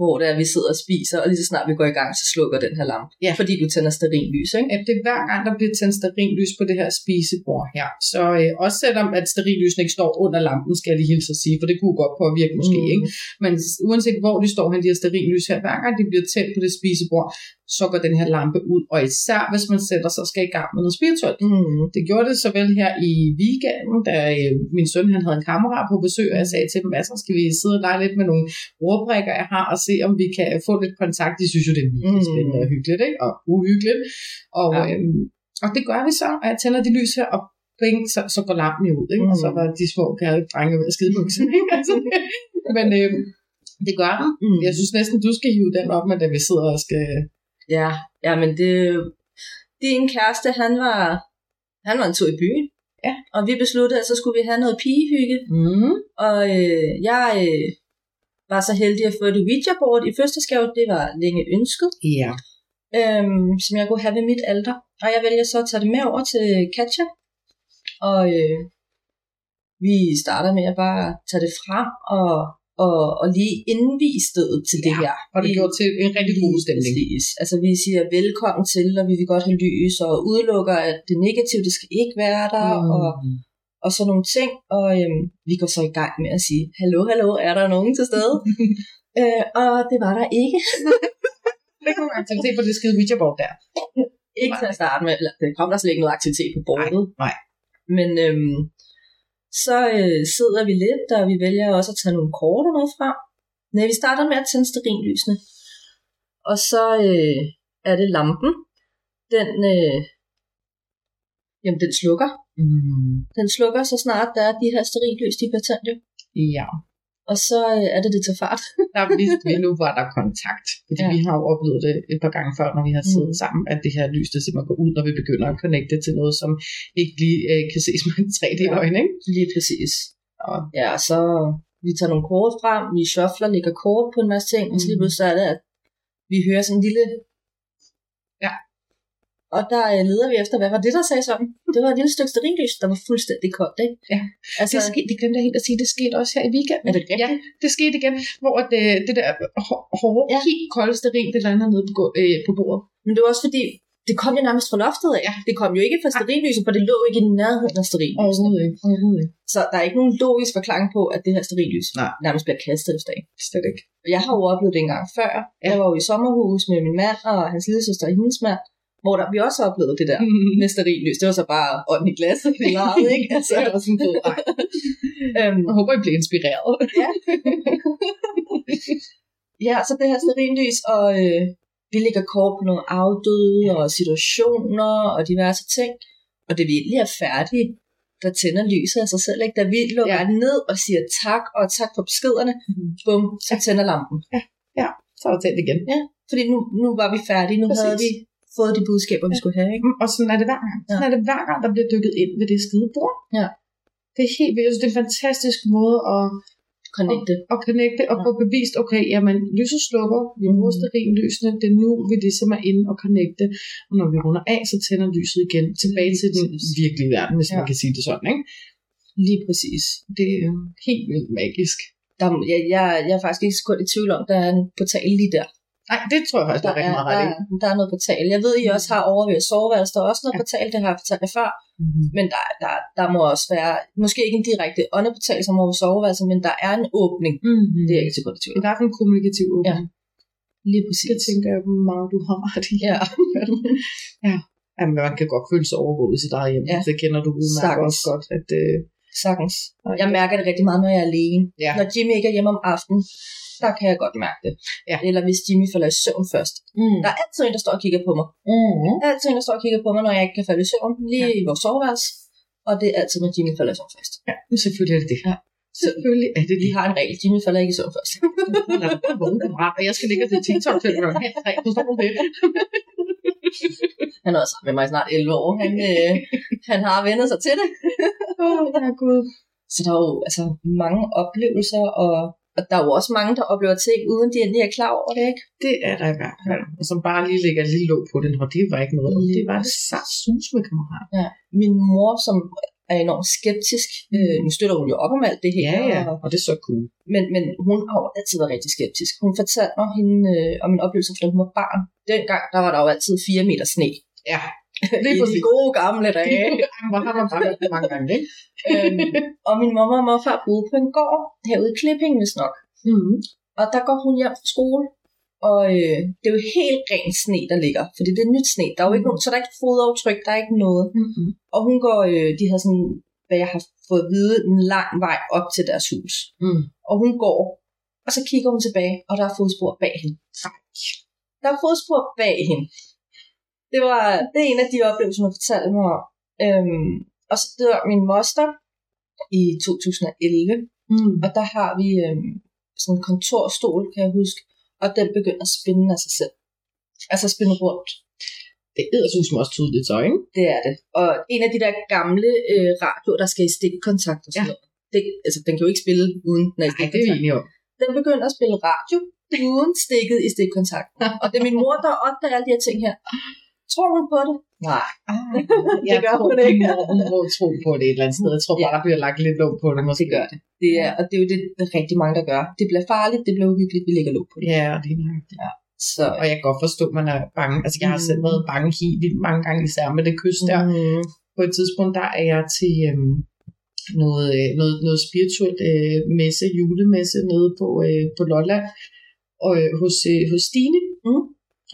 A: Hvor det er, vi sidder og spiser, og lige så snart vi går i gang, så slukker den her lampe.
B: Ja.
A: Fordi du tænder stearinlys, ikke?
B: At det er hver gang, der bliver tændt stearinlys på det her spisebord her. Så øh, også selvom at stearinlysene ikke står under lampen, skal jeg lige hilse at sige, for det kunne godt påvirke måske,
A: Mm.
B: ikke? Men uanset hvor de står hen, de her stearinlys her, hver gang de bliver tændt på det spisebord, så går den her lampe ud. Og især hvis man sætter sig og skal i gang med noget spirituelt.
A: Mm.
B: Det gjorde det såvel her i weekenden, da øh, min søn han havde en kammerat på besøg, og jeg sagde til dem, så skal vi sidde og lege lidt med nogle ordbrikker, jeg har, og se om vi kan få lidt kontakt. De synes jo, det er virkelig
A: Mm.
B: spændende og hyggeligt, ikke? og uhyggeligt. Og,
A: Ja.
B: øhm, og det gør vi så, og jeg tænder de lys her, og bling, så, så går lampen jo ud, ikke? Mm. og så
A: Mm.
B: var de små kære drenge ved at skide bukserne? *laughs* Altså, Men øhm, det gør den.
A: Mm.
B: Jeg synes næsten, du skal hive den op, men da vi sidder og skal...
A: Ja, ja, men det... Din kæreste, han var, han var en tur i byen.
B: Ja.
A: Og vi besluttede, at så skulle vi have noget pigehygge.
B: Mm.
A: Og øh, jeg øh, var så heldig at få et Ouija-board i fødselsdagsgave. Det var længe ønsket,
B: Ja.
A: øhm, som jeg kunne have ved mit alter. Og jeg vælger så at tage det med over til Katja. Og øh, vi starter med at bare tage det frem og, og, og lige indvise stedet til det
B: Ja,
A: her.
B: Og det gjorde til en rigtig god stemning.
A: Præcis. Altså vi siger velkommen til, og vi vil godt have lys, og udelukker, at det negative, det skal ikke være der, mm. og, og sådan nogle ting. Og øhm, vi går så i gang med at sige, hallo, hallo, er der nogen til stede? *laughs* øh, og det var der ikke. *laughs*
B: Det kunne man til på det skide Ouija-board der. *laughs*
A: Ikke til at starte med, eller det kom der slet ikke noget aktivitet på bordet.
B: nej.
A: Men øhm, så øh, sidder vi lidt, og vi vælger også at tage nogle kort og noget frem. Nej, vi starter med at tænde sterinlysene. Og så øh, er det lampen. Den, øh, jamen, den slukker.
B: Mm.
A: Den slukker så snart der er de her sterinlys, de bliver tændt jo.
B: Ja.
A: Og så øh, er det det til fart. *laughs*
B: Der vi, nu var der kontakt. Fordi
A: Ja.
B: ja. vi har jo oplevet det et par gange før, når vi har siddet
A: Mm.
B: sammen, at det her lys, det simpelthen går ud, når vi begynder at connecte til noget, som ikke lige øh, kan ses med en 3D-øjne. Ikke?
A: Lige præcis.
B: Og
A: Ja, så vi tager nogle kort frem, vi shuffler, lægger kort på en masse ting, og så lige
B: Mm.
A: pludselig så er det, at vi hører sådan en lille...
B: Ja.
A: Og der øh, leder vi efter, hvad var det, der sagde sådan? Det var et lille stykke sterinlys, der var fuldstændig koldt, ikke?
B: Ja.
A: Altså,
B: det, skete, det glemte jeg helt at sige, det skete også her i weekenden.
A: er det rigtigt?
B: Ja, det skete igen, hvor det, det der hår- hårde,
A: Ja.
B: helt kolde sterin, det lander nede på, øh, på bordet.
A: Men det var også fordi, det kom jo nærmest fra loftet af.
B: Ja.
A: Det kom jo ikke fra sterinlyset, for det lå ikke i nærheden af sterinlyset.
B: Overhovedet ikke. Overhovedet ikke.
A: Så der er ikke nogen logisk forklaring på, at det her sterinlys
B: Nej.
A: nærmest bliver kastet efter en.
B: Slet ikke.
A: Jeg har jo oplevet det en gang før. Ja. Jeg var jo i sommerhus med min mand og hans lille søster og hendes mand, hvor der, vi også oplevede det der *laughs*
B: Mm.
A: sterinlys. Det var så bare ånden i glasset, vi lavede, ikke? *laughs* Altså,
B: det var sådan god. Ej. *laughs*
A: øhm,
B: Jeg håber, I blev inspireret.
A: ja, så det her sterinlys, og øh, vi lægger kort på nogle afdøde og situationer og diverse ting. Og det vi egentlig er færdige, der tænder lyset af sig selv. Ikke? Da vi lukker ja.
B: Ja.
A: ned og siger tak, og tak for beskederne,
B: Mhm.
A: bum, så tænder lampen.
B: Så er der tændt igen.
A: Ja, fordi nu, nu var vi færdige. Nu
B: Præcis.
A: havde vi fået de budskaber, vi skulle have. Ikke?
B: Og sådan er det hver gang. Sådan er det hver gang, der bliver dykket ind ved det skide bord.
A: Ja.
B: Det er helt vildt. Det er en fantastisk måde at,
A: Connecte.
B: at connecte og
A: Ja.
B: få bevist, okay, jamen, lyset slukker, vi bruger
A: Mhm.
B: sterinlysene, det er nu, vi ligesom er inde og connecte, og når vi runder af, så tænder lyset igen tilbage
A: Lige
B: til den virkelige verden, hvis
A: Ja.
B: man kan sige det sådan, ikke?
A: Lige præcis.
B: Det er helt vildt magisk.
A: Der, jeg, jeg, jeg er faktisk ikke sekund i tvivl om, der er en portal lige der.
B: Nej, det tror jeg faktisk, der,
A: Der
B: er rigtig
A: er,
B: meget
A: der,
B: ret i.
A: der er noget portal. Jeg ved, I også har over ved soveværelset. Der er også noget
B: Ja.
A: portal, det har jeg fortalt jer før.
B: Mm-hmm.
A: Men der, der, der må også være, måske ikke en direkte åndeportal som over soveværelset, men der er en åbning.
B: Mm-hmm.
A: Det er jeg ikke i tvivl
B: I
A: om.
B: hvert fald en kommunikativ åbning.
A: Lige præcis.
B: Det tænker jeg meget, du har ret i. *laughs*
A: Ja.
B: Jamen, man kan godt føle sig overvåget i sit eget hjem.
A: Ja.
B: Ja. Det kender du udmærket også godt. At, øh,
A: Sagtens. Jeg mærker det rigtig meget, når jeg er alene.
B: ja.
A: Når Jimmy ikke er hjemme om aftenen, der kan jeg godt mærke det.
B: Ja.
A: Eller hvis Jimmy falder i søvn først.
B: Mm.
A: Der er altid en, der står og kigger på mig.
B: Mm.
A: Der er altid en, der står og kigger på mig, når jeg ikke kan falde i søvn. Lige ja. i vores soveværelse. Og det er altid, når Jimmy falder i søvn først.
B: Ja, selvfølgelig er det det.
A: Ja.
B: Selvfølgelig er det
A: Vi har en regel. Jimmy falder ikke i søvn først.
B: Vågen kammerat, og jeg skal ligge se TikTok til klokken halv tre. Forstår du det?
A: Han er også sammen med mig snart 11 år. Han, øh, han har vendet sig til det.
B: Åh, ja, gud.
A: Så der er jo altså, mange oplevelser, og, og der er jo også mange, der oplever ting, uden de endelig er klar over det, ikke?
B: Det er der i hvert fald. Og som bare lige lægger et lille låg på den, og det var ikke noget. Det var sart sus med kammerat.
A: Ja. Min mor, som er enormt skeptisk, øh, nu støtter hun jo op om alt det her,
B: Ja, ja.
A: og,
B: Og det er så cool.
A: men, men hun har jo altid været rigtig skeptisk. Hun fortalte mig hende, øh, om en oplevelse, fra da hun var barn. Dengang, der var der jo altid 4 meter sne.
B: Ja.
A: I de gode gamle dage.
B: Hvor har man været det mange gange, ikke?
A: øhm, og min mamma og morfar boede på en gård herude i Klipping, hvis nok.
B: Mm.
A: Og der går hun hjem fra skole, og øh, det er jo helt ren sne, der ligger. Fordi det er nyt sne. Der er jo ikke
B: Mm.
A: nogen, så der er ikke fodaftryk, der er ikke noget.
B: Mm-hmm.
A: Og hun går, øh, de har sådan, hvad jeg har fået at vide, en lang vej op til deres hus.
B: Mm.
A: Og hun går, og så kigger hun tilbage, og der er fodspor bag hende. Der er fodspor bag hende. Det var det er en af de oplevelser, hun fortalte mig om. Øhm, og så dør min moster i 2011,
B: Mm.
A: og der har vi øhm, sådan en kontorstol, kan jeg huske, og den begynder at spænde af sig selv. Altså spænde rundt.
B: Det er sus også tydeligt så, ikke?
A: Det er det. Og en af de der gamle øh, radioer, der skal i stikkontakt og sådan
B: Ja.
A: noget. Det, altså, den kan jo ikke spille uden den er i
B: Nej, det er
A: stikkontakt. Den begynder at spille radio uden stikket i stikkontakt. Og det er min mor, der opdager alle de her ting her. Tror hun på det? Nej. *laughs*
B: Jeg
A: gør
B: tror,
A: hun ikke.
B: Hun må, tro på det et eller andet sted. Jeg tror bare,
A: Ja.
B: der bliver lagt lidt låg på det. Måske.
A: Det gør det. det er, og det er jo det, der er rigtig mange, der gør. Det bliver farligt, det bliver uhyggeligt, vi lægger låg på det.
B: Ja, det er nok.
A: Så,
B: Og jeg kan godt forstå, at man er bange. Altså, jeg har selv
A: Mm.
B: været bange helt vildt mange gange, især med det kys der.
A: mm,
B: På et tidspunkt, der er jeg til øhm, noget, øh, noget, noget spirituelt øh, messe, julemesse nede på, øh, på Lolland, og øh, hos, øh, hos Stine.
A: Mm.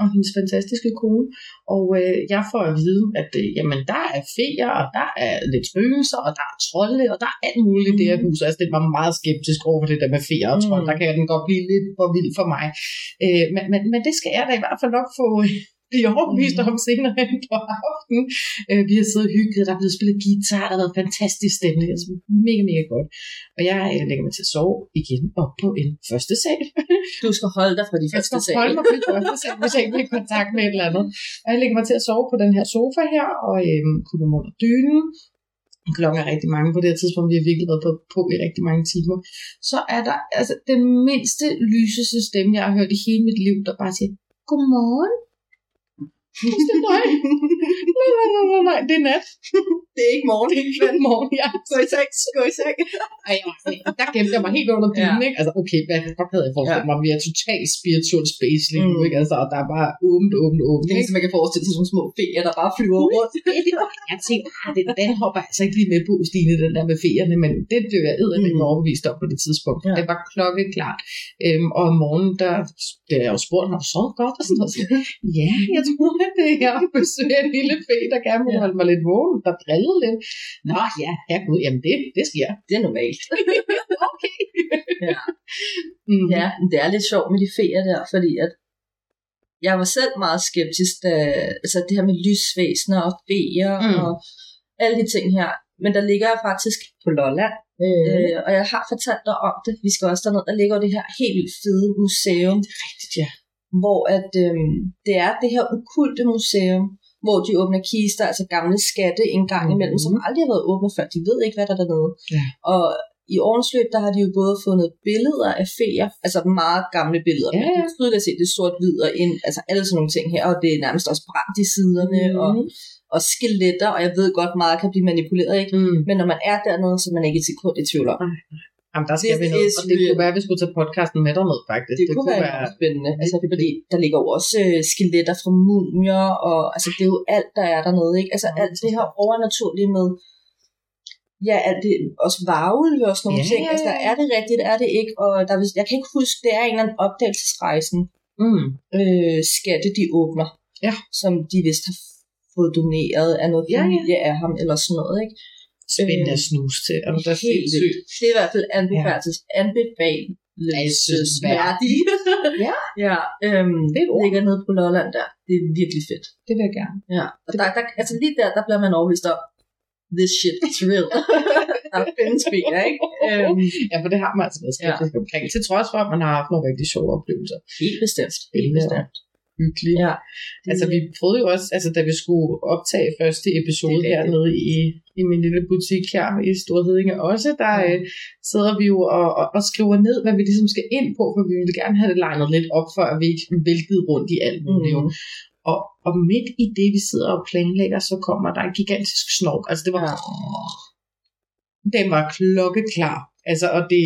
B: Og hendes fantastiske kone. Og øh, jeg får at vide, at øh, jamen, der er feer, og der er lidt spøgelser, og der er trolde, og der er alt muligt i det her hus. Altså, det var meget skeptisk over det der med feer og trold.
A: Mm.
B: Der kan den godt blive lidt for vild for mig. Øh, men, men, men det skal jeg da i hvert fald nok få blive overbevist
A: Mm.
B: om senere hen på aftenen. Øh, vi har siddet og hygget, der er blevet spillet guitar, der har været fantastisk stemning. Altså, mega, mega godt. Og jeg øh, lægger mig til at sove igen op på en første sal.
A: Du skal holde dig fra de
B: Jeg
A: første
B: skal
A: sal.
B: holde mig på den første sal, hvis jeg ikke bliver i kontakt med et eller andet. Og jeg lægger mig til at sove på den her sofa her, og øhm, kunne under dynen. Klokken er rigtig mange på det her tidspunkt, vi har virkelig været på, på i rigtig mange timer. Så er der altså den mindste lyseste stemme, jeg har hørt i hele mit liv, der bare siger, Godmorgen. *laughs* nej, nej, nej, nej, nej, nej, det er nat.
A: Det er ikke morgen.
B: Det er ikke morgen, ja.
A: Gå i seng. Gå i seng.
B: Ej, der gemte jeg mig helt under dynen,
A: Ja.
B: ikke? Altså, okay, hvad fuck havde jeg forestillet
A: Ja.
B: mig? Vi er totalt spiritual space lige nu,
A: Mm.
B: ikke? Altså, og der er bare åbent, åbent, åbent,
A: Det er ligesom, man kan forestille sig sådan små feer, der bare flyver rundt. *laughs*
B: Jeg tænkte, ah, den, den hopper altså ikke lige med på, Stine, den der med ferierne, men det blev jeg edderligt
A: Mm.
B: overbevist om på det tidspunkt.
A: Ja.
B: Det var klokkeklart. Øhm, og om morgenen, der, der er jeg jo spurgt, har du sovet godt? Og sådan noget. *laughs* Ja, jeg tror, at det er jeg besøger lille fe, der gerne vil
A: Ja.
B: holde mig lidt vågen, der drillede lidt. Nå ja, herregud, jamen det, det sker.
A: Det er normalt. *laughs*
B: Okay.
A: Ja.
B: Mm.
A: Ja, det er lidt sjovt med de feer der, fordi at jeg var selv meget skeptisk, da, altså det her med lysvæsener og feer
B: Mm.
A: og alle de ting her. Men der ligger jeg faktisk på Lolland,
B: Mm.
A: øh, og jeg har fortalt dig om det. Vi skal også derned, der ligger det her helt vildt fede museum,
B: Rigtigt, ja.
A: hvor at, øhm, det er det her okulte museum, hvor de åbner kister, altså gamle skatte en gang imellem,
B: Mhm.
A: som aldrig har været åbnet før. De ved ikke, hvad der er dernede.
B: Ja.
A: Og i årens løb, der har de jo både fundet billeder af feer, altså meget gamle billeder,
B: Ja,
A: men det
B: ja.
A: er tydeligt at se, det sort-hvid og ind, altså alle sådan nogle ting her, og det er nærmest også brændt i siderne,
B: Mhm.
A: og, og skeletter, og jeg ved godt, meget kan blive manipuleret, ikke?
B: Mm.
A: Men når man er dernede, så er man ikke et sekund i tvivl om.
B: Jamen, der skal
A: This
B: vi ned, og det kunne være, at vi skulle tage podcasten med derned, faktisk.
A: Det, det kunne være, være spændende, altså, fordi der ligger jo også øh, skeletter fra mumier, og altså, det er jo alt, der er dernede, ikke? Altså alt det her overnaturlige med, ja, alt det, også varvel og sådan nogle
B: Ja,
A: ting,
B: ja,
A: altså der
B: ja.
A: er det rigtigt, er det ikke, og der, er jeg kan ikke huske, det er en eller anden opdagelsesrejsen,
B: Mm.
A: øh, skatte de åbner,
B: Ja.
A: som de vist har fået doneret af noget
B: Ja, ja.
A: familie af ham, eller sådan noget, ikke?
B: Spændende
A: Øh,
B: at snuse til. Er da
A: Helt vildt. Det er i hvert fald anbefales, anbefalelsesværdigt.
B: Ja. *laughs*
A: ja, øhm,
B: Det er
A: ligger nede på Lolland der. Det er virkelig fedt.
B: Det vil jeg gerne.
A: Ja. Og der, der, altså lige der, der bliver man overbevist om, this shit is real. *laughs* der findes biler, ikke? Øhm,
B: Ja, for det har man altså været skeptisk ja. omkring. Til trods for, at man har haft nogle rigtig sjove oplevelser.
A: helt bestemt. Helt bestemt.
B: Hyggeligt.
A: Ja.
B: Altså, vi prøvede jo også, altså, da vi skulle optage første episode
A: er
B: hernede i, i min lille butik her i Storhedinge også, der
A: Ja.
B: øh, sidder vi jo og, og, og skriver ned, hvad vi ligesom skal ind på, for vi ville gerne have det legnet lidt op, for at vi ikke væltede rundt i alt muligt.
A: Mm.
B: Og, og midt i det, vi sidder og planlægger, så kommer der en gigantisk snork. Altså, det var...
A: Ja.
B: Den var klokkeklar. Altså, og det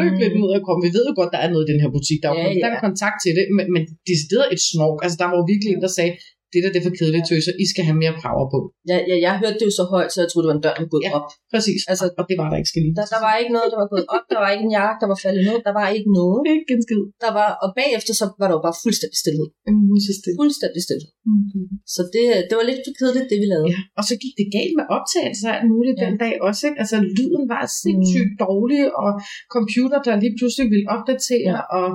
B: løb lidt ned og kom. Vi ved jo godt, der er noget i den her butik. Der er jo
A: Ja,
B: konstant
A: ja.
B: kontakt til det, men, men decideret et snork. Altså, der var jo virkelig en, der sagde, det der det er for kedeligt, tøser. I skal have mere power på.
A: Ja, ja, jeg hørte det jo så højt, så jeg troede, det var en dør, der gået
B: Ja.
A: op.
B: Præcis.
A: Altså,
B: og det var der ikke, skal.
A: Der, der var ikke noget, der var gået op. Der var ikke en jakke, der var faldet ned. Der var ikke noget.
B: ikke en skid.
A: Der var, og bagefter så var der jo bare fuldstændig stillhed.
B: En musestille.
A: Fuldstændig stillhed.
B: Mm-hmm.
A: Så det, det var lidt for kedeligt, det vi lavede.
B: Ja, og så gik det galt med optagelser alt muligt
A: Ja.
B: den dag også. Ikke? Altså, lyden var sindssygt mm. dårlig, og computer, der lige pludselig ville opdatere,
A: Ja.
B: og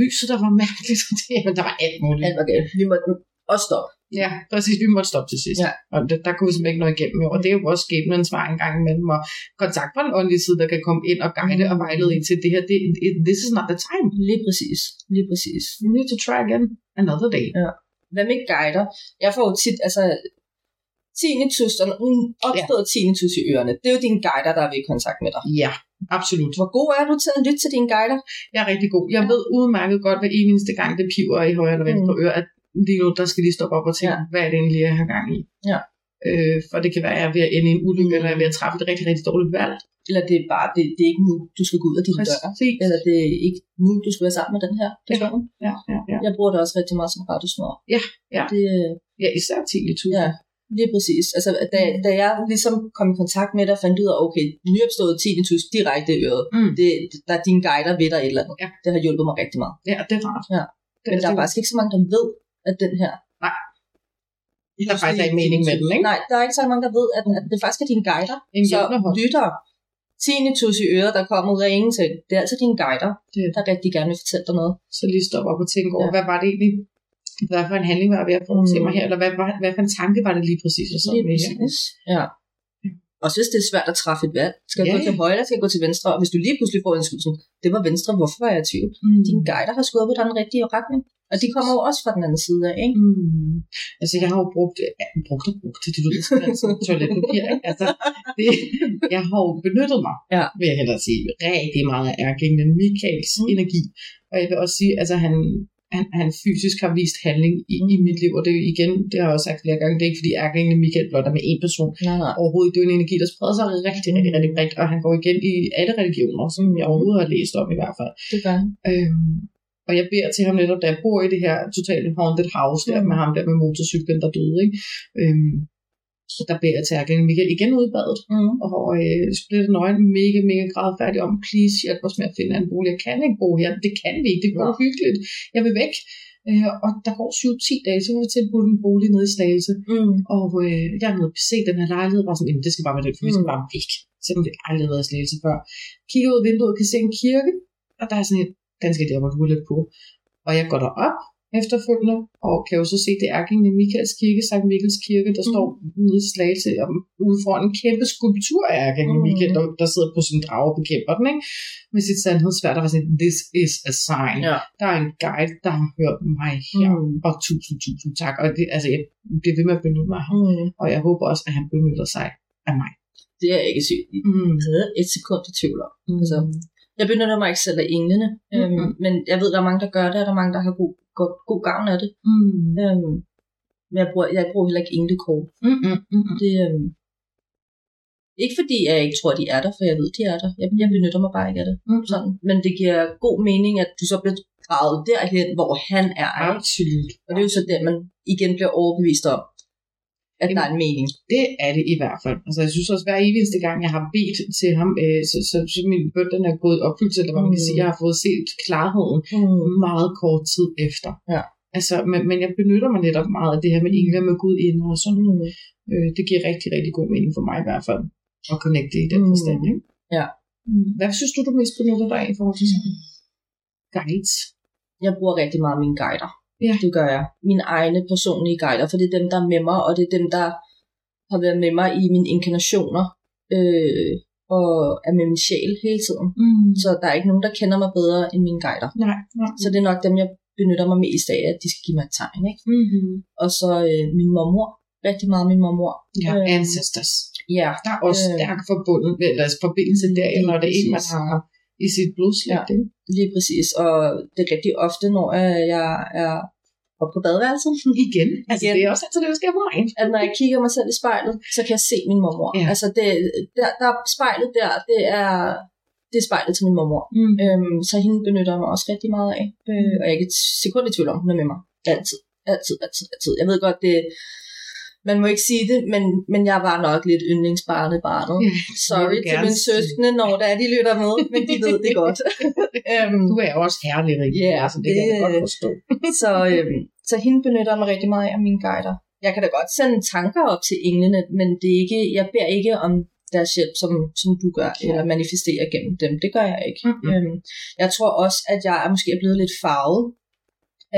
B: lyset, der var mærkeligt. *laughs* Jamen, der var alt muligt.
A: Alt var galt. Vi måtte også stoppe.
B: Ja, præcis. Vi måtte stoppe til sidst.
A: Ja.
B: Og det, der kunne vi simpelthen ikke nå igennem. Og det er jo også skæbnens vej en gang imellem. Og kontakt fra en åndelig side, der kan komme ind og guide og vejlede ind til det her. Det, it, this is not the time.
A: Lige præcis. Lige præcis.
B: You need to try again another day.
A: Hvad med guider? Jeg får jo tit, altså, tinnitus, og en opstået tinnitus i ørerne. Det er jo dine guider, der er ved i kontakt med dig.
B: Ja, absolut.
A: Hvor god er du til at lytte til dine guider?
B: Jeg er rigtig god. Jeg ved udmærket godt, hver eneste gang det piver i højre eller venstre mm. øre, at lige nu, der skal lige stoppe op og tænke,
A: Ja.
B: ja. hvad er det egentlig, jeg har gang i?
A: Ja.
B: Øh, for det kan være, at jeg er ved at ende i en ulykke, eller jeg er ved at træffe et rigtig, rigtig dårligt valg.
A: Eller det er bare, det, det er ikke nu, du skal gå ud af din dør.
B: Præcis.
A: Eller det er ikke nu, du skal være sammen med den her person.
B: Ja, ja, ja.
A: Jeg bruger det også rigtig meget som radiosnor.
B: Ja, ja.
A: Det,
B: Ja, især tinnitus.
A: ja, lige præcis. Altså, da, da jeg ligesom kom i kontakt med dig, fandt ud af, okay, nyopstået tinnitus direkte i øret.
B: Mm.
A: Det, der er dine guider ved dig et eller andet.
B: Ja.
A: Det har hjulpet mig rigtig meget.
B: Ja, det er rart.
A: Ja. Men der er faktisk ikke så mange, der ved, at den her...
B: Der er faktisk ikke mening med den, ikke?
A: Nej, der er ikke så mange, der ved, at, at det faktisk er dine guider.
B: En
A: så lytter tinnitus i øret, der kommer ud af ingenting. Det er altså dine guider,
B: Det er det.
A: der rigtig gerne vil fortælle dig noget.
B: Så lige stoppe op og tænke over,
A: Ja.
B: hvad var det egentlig, hvad for en handling var jeg ved at foretage
A: Mm.
B: mig her, eller hvad, hvad, hvad for en tanke var det lige præcis, jeg sad
A: Lige
B: med her?
A: præcis. Ja. Også hvis det er svært at træffe et valg. Skal jeg
B: Ja,
A: gå til højre, skal jeg gå til venstre? Og hvis du lige pludselig får en sådan, det var venstre, hvorfor var jeg i tvivl?
B: Mm.
A: Dine guider har skubbet dig den rigtige retning. Og de kommer jo også fra den anden side af, ikke?
B: Mm. Altså, jeg har jo brugt, ja, brugt og brugt det, det lyder sådan altså, toiletpapir? Altså, det, jeg har jo benyttet mig,
A: Ja.
B: vil jeg hellere sige, rigtig meget af ærkeenglen Michaels
A: Mm.
B: mm. energi. Og jeg vil også sige, altså, han, han, han fysisk har vist handling i, i mit liv, og det er igen, det har jeg også sagt flere gange, det er ikke fordi ærkeenglen Michael blot er med én person,
A: Nej, nej.
B: overhovedet. Det er en energi, der spreder sig rigtig, rigtig, rigtig bredt, og han går igen i alle religioner, som jeg overhovedet har læst om i hvert fald.
A: Det gør han.
B: Øhm, og jeg beder til ham netop, da jeg bor i det her totalt haunted house, der
A: Mm.
B: med ham der med motorcyklen, der døde, ikke? Øhm, så der beder jeg til Erkende Michael igen ud i badet,
A: Mm.
B: og øh, splitter nøgen mega, mega gradfærdig om, please hjælp os med at finde en bolig. Jeg kan ikke bo her, det kan vi ikke, det går hyggeligt. Jeg vil væk. Øh, og der går 7-10 dage, så vi tilbudt en bolig nede i Slagelse.
A: Mm.
B: Og øh, jeg er nede og se den her lejlighed, bare sådan, det skal bare være den, for vi skal
A: Mm.
B: bare væk. Selvom vi aldrig har været i Slagelse før. Kigger ud af vinduet og kan se en kirke, og der er sådan en, den skal jeg og lidt på. Og jeg går derop efterfølgende, og kan jo så se, det er Erkingen Michaels kirke, Sankt Michaels kirke, der
A: Mm.
B: står nede i Slagelse, og ude foran en kæmpe skulptur af Erkingen
A: Mm.
B: Michael, der, der sidder på sin drage og bekæmper den, ikke? Med sit sandhedsværd, der var sådan, this is a sign.
A: Ja.
B: Der er en guide, der har hørt mig her,
A: Mm.
B: og tusind, tusind tak. Og det, altså, jeg bliver ved med at benytte mig ham.
A: Mm.
B: Og jeg håber også, at han benytter sig af mig.
A: Det er jeg ikke sygt i.
B: Mm.
A: Et sekund i tvivl om. Altså,
B: Mm.
A: Jeg benytter mig ikke selv af englene, øhm,
B: Mhm.
A: men jeg ved, der er mange, der gør det, og der er mange, der har god, god, god gavn af det.
B: Mm.
A: Øhm, men jeg bruger, jeg bruger heller ikke englekort.
B: Mm, mm, mm, mm.
A: Det, øhm, ikke fordi jeg ikke tror, de er der, for jeg ved, de er der. Jeg, jeg benytter mig bare ikke af det.
B: Mm.
A: Sådan. Men det giver god mening, at du så bliver draget derhen, hvor han er.
B: Absolut.
A: Og det er jo så der, man igen bliver overbevist om, at der er en mening.
B: Det er det i hvert fald. Altså, jeg synes også, hver eneste gang, jeg har bedt til ham, øh, så, så, så min bøn, den er gået i opfyldelse, eller hvad man kan
A: Mm.
B: sige, jeg har fået set klarheden
A: Mm.
B: meget kort tid efter.
A: Ja.
B: Altså, men, men jeg benytter mig netop meget af det her med engle med Gud inde og sådan.
A: Mm.
B: Øh, det giver rigtig, rigtig god mening for mig i hvert fald. At connecte i den
A: Mm.
B: forstand, ikke?
A: Ja.
B: Mm. Hvad synes du, du mest benytter dig af i forhold til sådan guides?
A: Jeg bruger rigtig meget mine guider.
B: Ja.
A: Det gør jeg. Mine egne personlige guider, for det er dem, der er med mig, og det er dem, der har været med mig i mine inkarnationer, øh, og er med min sjæl hele tiden.
B: Mm.
A: Så der er ikke nogen, der kender mig bedre end mine guider.
B: Nej, nej.
A: Så det er nok dem, jeg benytter mig mest af, at de skal give mig et tegn. Ikke?
B: Mm-hmm.
A: Og så øh, min mormor. Rigtig meget min mormor.
B: Ja,
A: Øhm,
B: ancestors.
A: Ja,
B: Der er også
A: Øh.
B: stærk forbundet, eller altså forbindelse der, når det er en, man har i sit blodslægt. Ja.
A: lige præcis. Og det er rigtig ofte, når øh, jeg er oppe på badeværelset, *laughs*
B: Igen. Altså,
A: Igen.
B: det er også altid det, der sker på mig.
A: at når jeg kigger mig selv i spejlet, så kan jeg se min mormor.
B: Ja.
A: Altså, det, der, der er spejlet der, det er, det er spejlet til min mormor.
B: Mm.
A: Øhm, så hende benytter jeg mig også rigtig meget af. Øh, og jeg er ikke et sekund i tvivl om, hun er med mig. Altid. Altid, altid, altid. Jeg ved godt, det man må ikke sige det, men, men jeg var nok lidt yndlingsbarnet barnet. Sorry til mine søskende, når der er, de lytter med, men de ved det godt. *laughs* øhm,
B: Du er også herlig, Rikke.
A: Ja,
B: altså, det, kan jeg
A: det-
B: godt forstå. *laughs*
A: så, øhm, så hende benytter jeg mig rigtig meget af mine guider. Jeg kan da godt sende tanker op til englene, men det er ikke, jeg beder ikke om deres hjælp, som, som du gør,
B: Ja.
A: eller manifesterer gennem dem. Det gør jeg ikke.
B: Mhm.
A: Øhm, jeg tror også, at jeg er måske blevet lidt farvet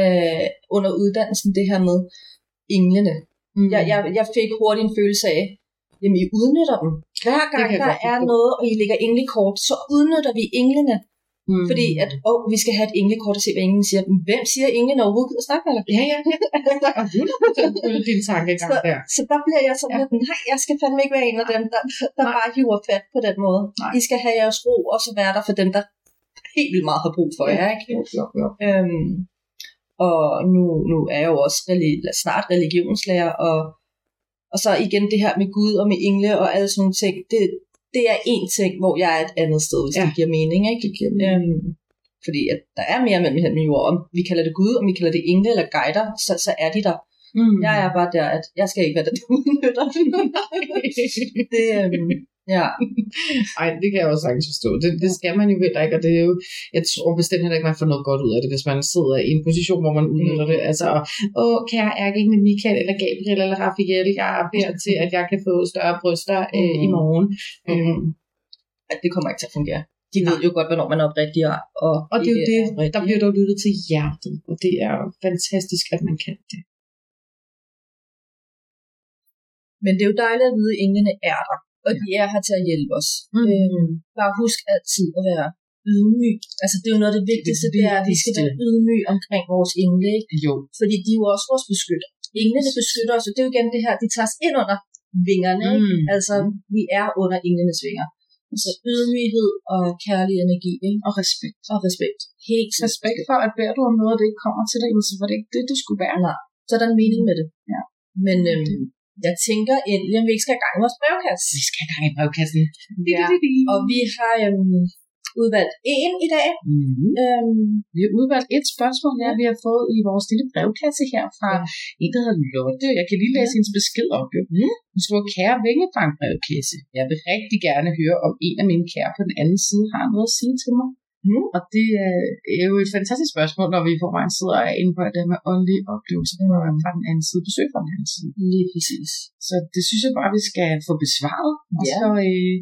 A: øh, under uddannelsen, det her med englene.
B: Mm.
A: Jeg, jeg, jeg fik hurtigt en følelse af, jamen I udnytter dem. Hver gang der er noget, og I lægger englekort, så udnytter vi englene.
B: Mm.
A: Fordi at, åh, vi skal have et englekort og se, hvad englen siger. Men hvem siger englene overhovedet gider snakke med dig?
B: Ja, ja, ja. *laughs* Og 100% følge din tankegang
A: Så-
B: der.
A: Så der bliver jeg sådan
B: Ja.
A: lidt, nej, jeg skal fandme ikke være en af dem, der, der
B: Nej.
A: bare hiver fat på den måde.
B: Nej.
A: I skal have jeres ro, og så være der for dem, der helt vildt meget har brug for jer. Ikke?
B: Jo, jo, jo.
A: Øhm, og nu, nu er jeg jo også relig, snart religionslærer, og, og så igen det her med Gud og med engle og alle sådan nogle ting, det, det er en ting, hvor jeg er et andet sted, hvis
B: Ja.
A: det giver mening. Ikke?
B: Det giver mening.
A: Øhm, fordi at der er mere mellem himmel og jord. Om vi kalder det Gud, om vi kalder det engle eller guider, så, så er de der.
B: Mm.
A: Jeg er bare der, at jeg skal ikke være der, der udnytter. *laughs* det, øhm, Ja. *laughs*
B: Ej, det kan jeg også sagtens forstå. Det, det skal man jo heller ikke, og det er jo, jeg tror bestemt heller ikke, man får noget godt ud af det, hvis man sidder i en position, hvor man udnytter det. Altså, åh, kære ikke med Michael, eller Gabriel, eller Raphael, jeg er ved til, at jeg kan få større bryster øh, i morgen.
A: Mm. At det kommer ikke til at fungere. De ved jo godt, hvornår man er oprigtig. Og,
B: og, og det er jo det, der bliver dog lyttet til hjertet, og det er fantastisk, at man kan det.
A: Men det er jo dejligt at vide, at englene er der og de er her til at hjælpe os. Mm. Øhm, bare husk altid at være ydmyg. Altså det er jo noget af det vigtigste, det, det er, at vi skal være ydmyg omkring vores engle. Ikke?
B: Jo.
A: Fordi de er jo også vores beskytter. Englene beskytter os, og det er jo igen det her, de tager os ind under vingerne. Ikke? Mm. Altså vi er under englenes vinger. Altså ydmyghed og kærlig energi. Ikke?
B: Og respekt.
A: Og respekt. Helt
B: respekt for, at beder du om noget, og det ikke kommer til dig, så var det ikke det, det skulle være.
A: Nej, så er der en mening med det.
B: Ja.
A: Men øhm, jeg tænker endelig, om vi ikke skal have gang i vores brevkasse.
B: Vi skal have gang i brevkassen.
A: Ja. Og vi har øhm, udvalgt en i dag.
B: Mm-hmm. Øhm, vi har udvalgt et spørgsmål, ja, vi har fået i vores lille brevkasse her fra ja. en, der hedder Lotte. Jeg kan lige læse ja. hendes besked op. Jo. Mm. Hun skriver, kære Vingefang brevkasse. Jeg vil rigtig gerne høre, om en af mine kære på den anden side har noget at sige til mig. Mm. Og det er jo et fantastisk spørgsmål, når vi i forvejen sidder og er inde på det med åndelige oplevelser mm. fra den anden side, besøg fra den anden side.
A: Lige præcis.
B: Så det synes jeg bare, vi skal få besvaret.
A: Og
B: ja. så øh,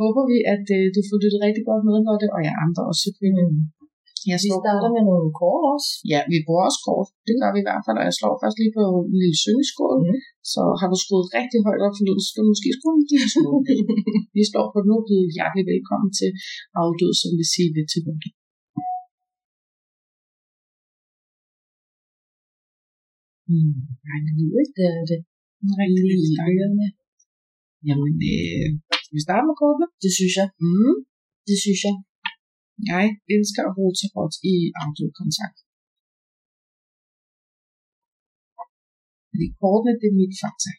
B: håber vi, at øh, du får lyttet rigtig godt med, Lotte, og jeg andre også selvfølgelig. Mm.
A: Jeg vi starter med nogle kort også.
B: Ja, vi bruger også kort. Det gør vi i hvert fald, og jeg slår først lige på en lille syngeskål. Mm. Så har du skruet rigtig højt op for så skal du måske skrue en lille smule. vi slår på nu og byder hjertelig velkommen til afdød, som vil sige lidt til Lotte.
A: Mm. Nej, det lyder ikke, det er det.
B: Rigtig, rigtig dejligt. Jamen, øh, skal vi starte med kortene?
A: Det synes jeg.
B: Mm.
A: Det synes jeg.
B: Jeg elsker at bruge tarot i audiokontakt. Fordi kortene, det er mit fakta.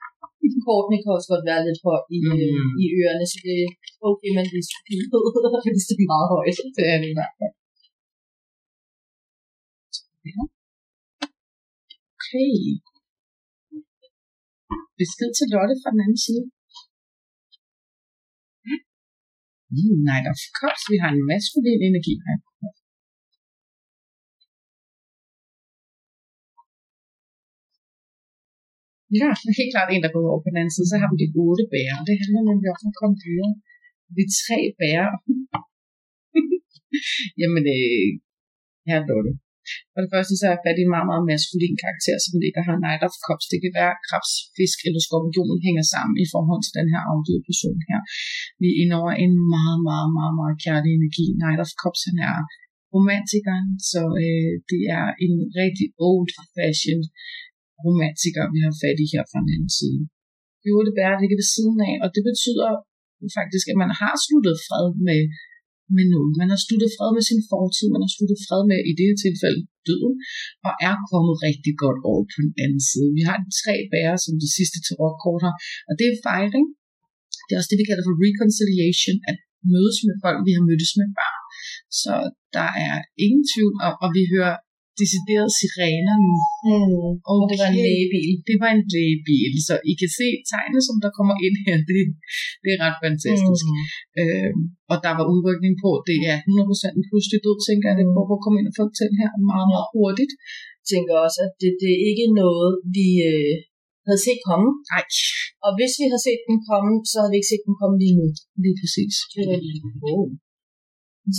B: *laughs*
A: Kortene kan også godt være lidt for i, mm. i ørerne, så det er okay, man lige *laughs* det er meget højt. *laughs*
B: Det er det i hvert fald. Okay. Besked til Lotte fra den anden side. Mm, of Cups. Vi har en maskulin energi her. Ja, helt klart en, der går over på den anden side. Så har vi de otte bærer. Det handler nemlig om at komme videre. Vi tre bærer. *laughs* Jamen, øh, her er det. For det første så er fat i en meget, meget maskulin karakter, som ligger her Knight of Cups. Det kan være krebs, fisk eller skorpion hænger sammen i forhold til den her afdøde person her. Vi er inde over en meget, meget, meget, meget kærlig energi. Knight of Cups, han er romantikeren, så øh, det er en rigtig old fashioned romantiker, vi har fat i her fra den anden side. De otte bærer ligger ved siden af, og det betyder faktisk, at man har sluttet fred med med noget. Øh, man har sluttet fred med sin fortid, man har sluttet fred med, i det her tilfælde, døden, og er kommet rigtig godt over på den anden side. Vi har de tre bærer, som de sidste tarotkort har, og det er fejring. Det er også det, vi kalder for reconciliation, at mødes med folk, vi har mødtes med før. Så der er ingen tvivl og, og vi hører deciderede sirener nu.
A: Mm. Okay. Og det var en lægebil.
B: Det var en lægebil, så I kan se tegnet, som der kommer ind her. Det, det er ret fantastisk. Mm. Øhm, og der var udrykning på. Det er 100% en pludselig død, tænker jeg. Det prøver at komme ind og til her meget, meget hurtigt.
A: Jeg tænker også, at det, det er ikke noget, vi øh, havde set komme.
B: Nej.
A: Og hvis vi havde set den komme, så havde vi ikke set den komme lige nu.
B: Lige præcis.
A: Øh, oh.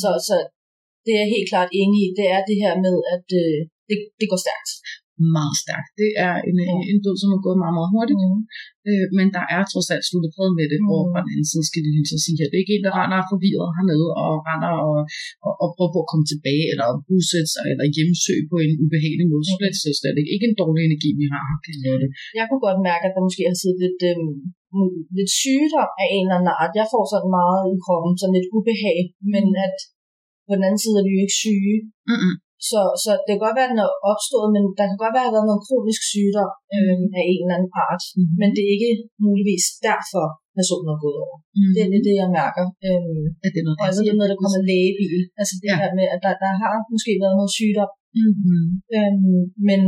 A: Så, så det er jeg helt klart enig i, det er det her med, at øh, det, det går stærkt.
B: Meget stærkt. Det er en, ja. en død, som er gået meget, meget hurtigt. Mm. Øh, men der er trods alt sluttet fred med det, mm. og fra den anden side skal det lige sige her. Det er ikke en, der render forvirret hernede og render og, og, og prøver på at komme tilbage, eller bosætte sig, eller hjemsøge på en ubehagelig måde. Mm. Slet, slet, slet ikke. Ikke en dårlig energi, vi har her. Det.
A: Jeg kunne godt mærke, at der måske har siddet lidt, øh, lidt sygdom af en eller anden art. Jeg får sådan meget i kroppen, sådan lidt ubehag, men mm. at på den anden side er vi jo ikke syge.
B: Mm-hmm.
A: Så, så det kan godt være, at den er opstået, men der kan godt være, at der har været noget kronisk sygdom øh, af en eller anden art. Mm-hmm. Men det er ikke muligvis derfor, personen er gået over. Mm-hmm. Det, det er det, jeg mærker. Øhm,
B: er det noget,
A: og så er det noget, der kommer lægebil. Altså det ja. her med, at der, der har måske været noget sygdom.
B: Mm-hmm.
A: Øhm, men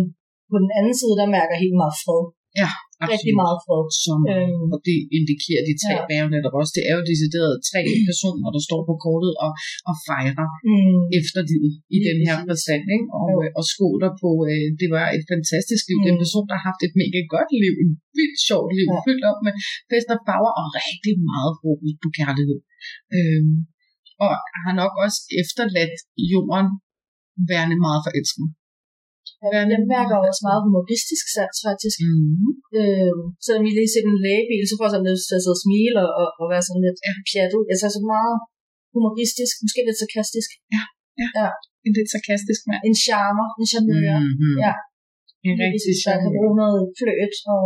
A: på den anden side, der mærker jeg helt meget fred.
B: Ja,
A: rigtig meget fred.
B: Som,
A: Øhm.
B: og det indikerer de tre
A: Ja.
B: ja. bærer netop også. Det er jo decideret tre personer, der står på kortet og, og fejrer
A: Mm.
B: efterlivet i
A: Lige
B: den her forstand. Ikke? Og,
A: Jo.
B: øh, og skåler på, øh, det var et fantastisk liv. Mm. Det er en
A: Mm.
B: person, der har haft et mega godt liv, et vildt sjovt liv,
A: Ja.
B: ja. fyldt op med fest og farver og rigtig meget fokus på kærlighed. Øhm, og har nok også efterladt jorden værende meget forelsket.
A: Jeg, jeg mærker også meget humoristisk sans, faktisk.
B: Mm-hmm.
A: Øh, selvom I lige ser en lægebil, så får jeg sådan lyst til at sidde og smile og, og, og være sådan lidt
B: Ja.
A: pjattet. Jeg er så meget humoristisk, måske lidt sarkastisk.
B: En lidt sarkastisk mand.
A: En charmer, en charmeur.
B: Mm-hmm.
A: Ja.
B: En rigtig
A: der kan bruge noget fløt og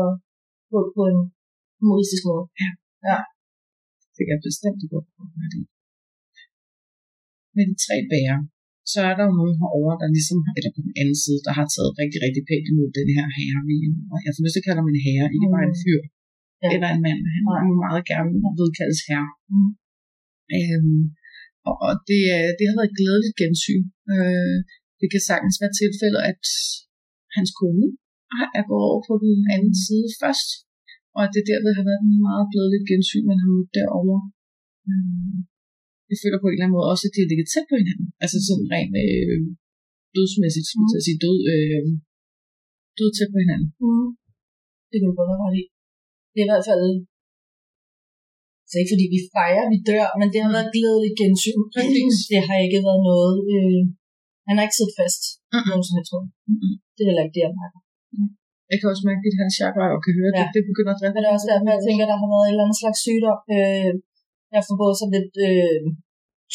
A: på, på en humoristisk måde.
B: Det kan jeg bestemt godt få ret i. Med de tre bærer, så er der jo nogen herovre, der ligesom, eller på den anden side, der har taget rigtig, rigtig pænt imod den her herre. og Jeg får lyst til at kalde ham en herre, ikke bare en fyr.
A: Ja.
B: Ja. Eller en mand. Han
A: Nej.
B: må meget gerne vedkaldes herre.
A: Mm.
B: Øhm, og, det, er- det har været et glædeligt gensyn. Øh, det kan sagtens være tilfældet, at hans kone er gået over på den anden side først, og at det derved har været et meget glædeligt gensyn, man har mødt derovre. Øh, jeg føler på en eller anden måde også, at de har ligget tæt på hinanden. Altså sådan rent øh, dødsmæssigt, jeg til at sige, død, øh, død tæt på hinanden.
A: Mm. Det kan du godt have ret i. Det er i hvert fald... Så ikke fordi vi fejrer, vi dør, men det har været et glædeligt gensyn.
B: Præcis.
A: Det har ikke været noget... Øh, han har ikke siddet fast.
B: Mm-mm.
A: Nogen som helst måde.
B: Mm-mm.
A: Det er heller ikke det, jeg mærker.
B: Jeg kan også mærke, at hans chakra og kan høre, at
A: Ja.
B: det, det begynder at drille.
A: Men det er også derfor, jeg tænker, der har været et eller andet slags sygdom. Øh, jeg får både sådan lidt øh,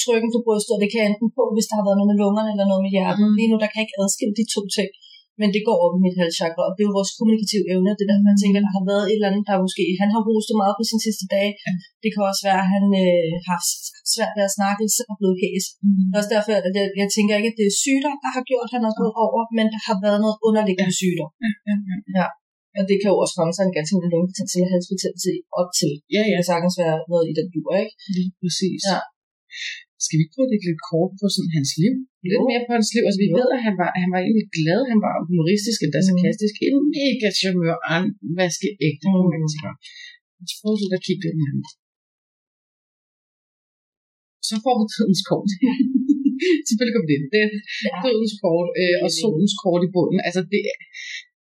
A: trykken på brystet, og det kan jeg enten på, hvis der har været noget med lungerne eller noget med hjertet.
B: Mm.
A: Mm. Lige nu, der kan jeg ikke adskille de to ting. Men det går op i mit halschakra, og det er jo vores kommunikative evne. Det er derfor, jeg tænker, der har været et eller andet, der måske... Han har hostet meget på sine sidste dage.
B: Ja.
A: Det kan også være, at han øh, har svært ved at snakke, så er blevet hæs.
B: Mm.
A: Det er også derfor, at jeg, jeg tænker ikke, at det er sygdom, der har gjort, at han er gået over, men der har været noget underliggende sygdom.
B: Ja, ja.
A: Og det kan jo også komme sig en ganske lille lungebetændelse eller halsbetændelse op til.
B: Ja,
A: Det
B: ja,
A: kan sagtens være noget i den dur, ikke?
B: lige præcis.
A: Ja.
B: Skal vi ikke prøve at lægge lidt kort på sådan hans liv? Lidt
A: Jo.
B: mere på hans liv. Altså, vi
A: Jo.
B: ved, at han var, han var egentlig glad. Han var humoristisk, endda
A: Mm.
B: sarkastisk. En mega charmeur, og en vaskeægte
A: Mm.
B: romantiker. Lad os prøve lidt at kigge lidt med ham. Så får vi tidens kort. *laughs* Selvfølgelig kommer det. Det er
A: Ja.
B: dødens kort øh, og solens kort i bunden. Altså, det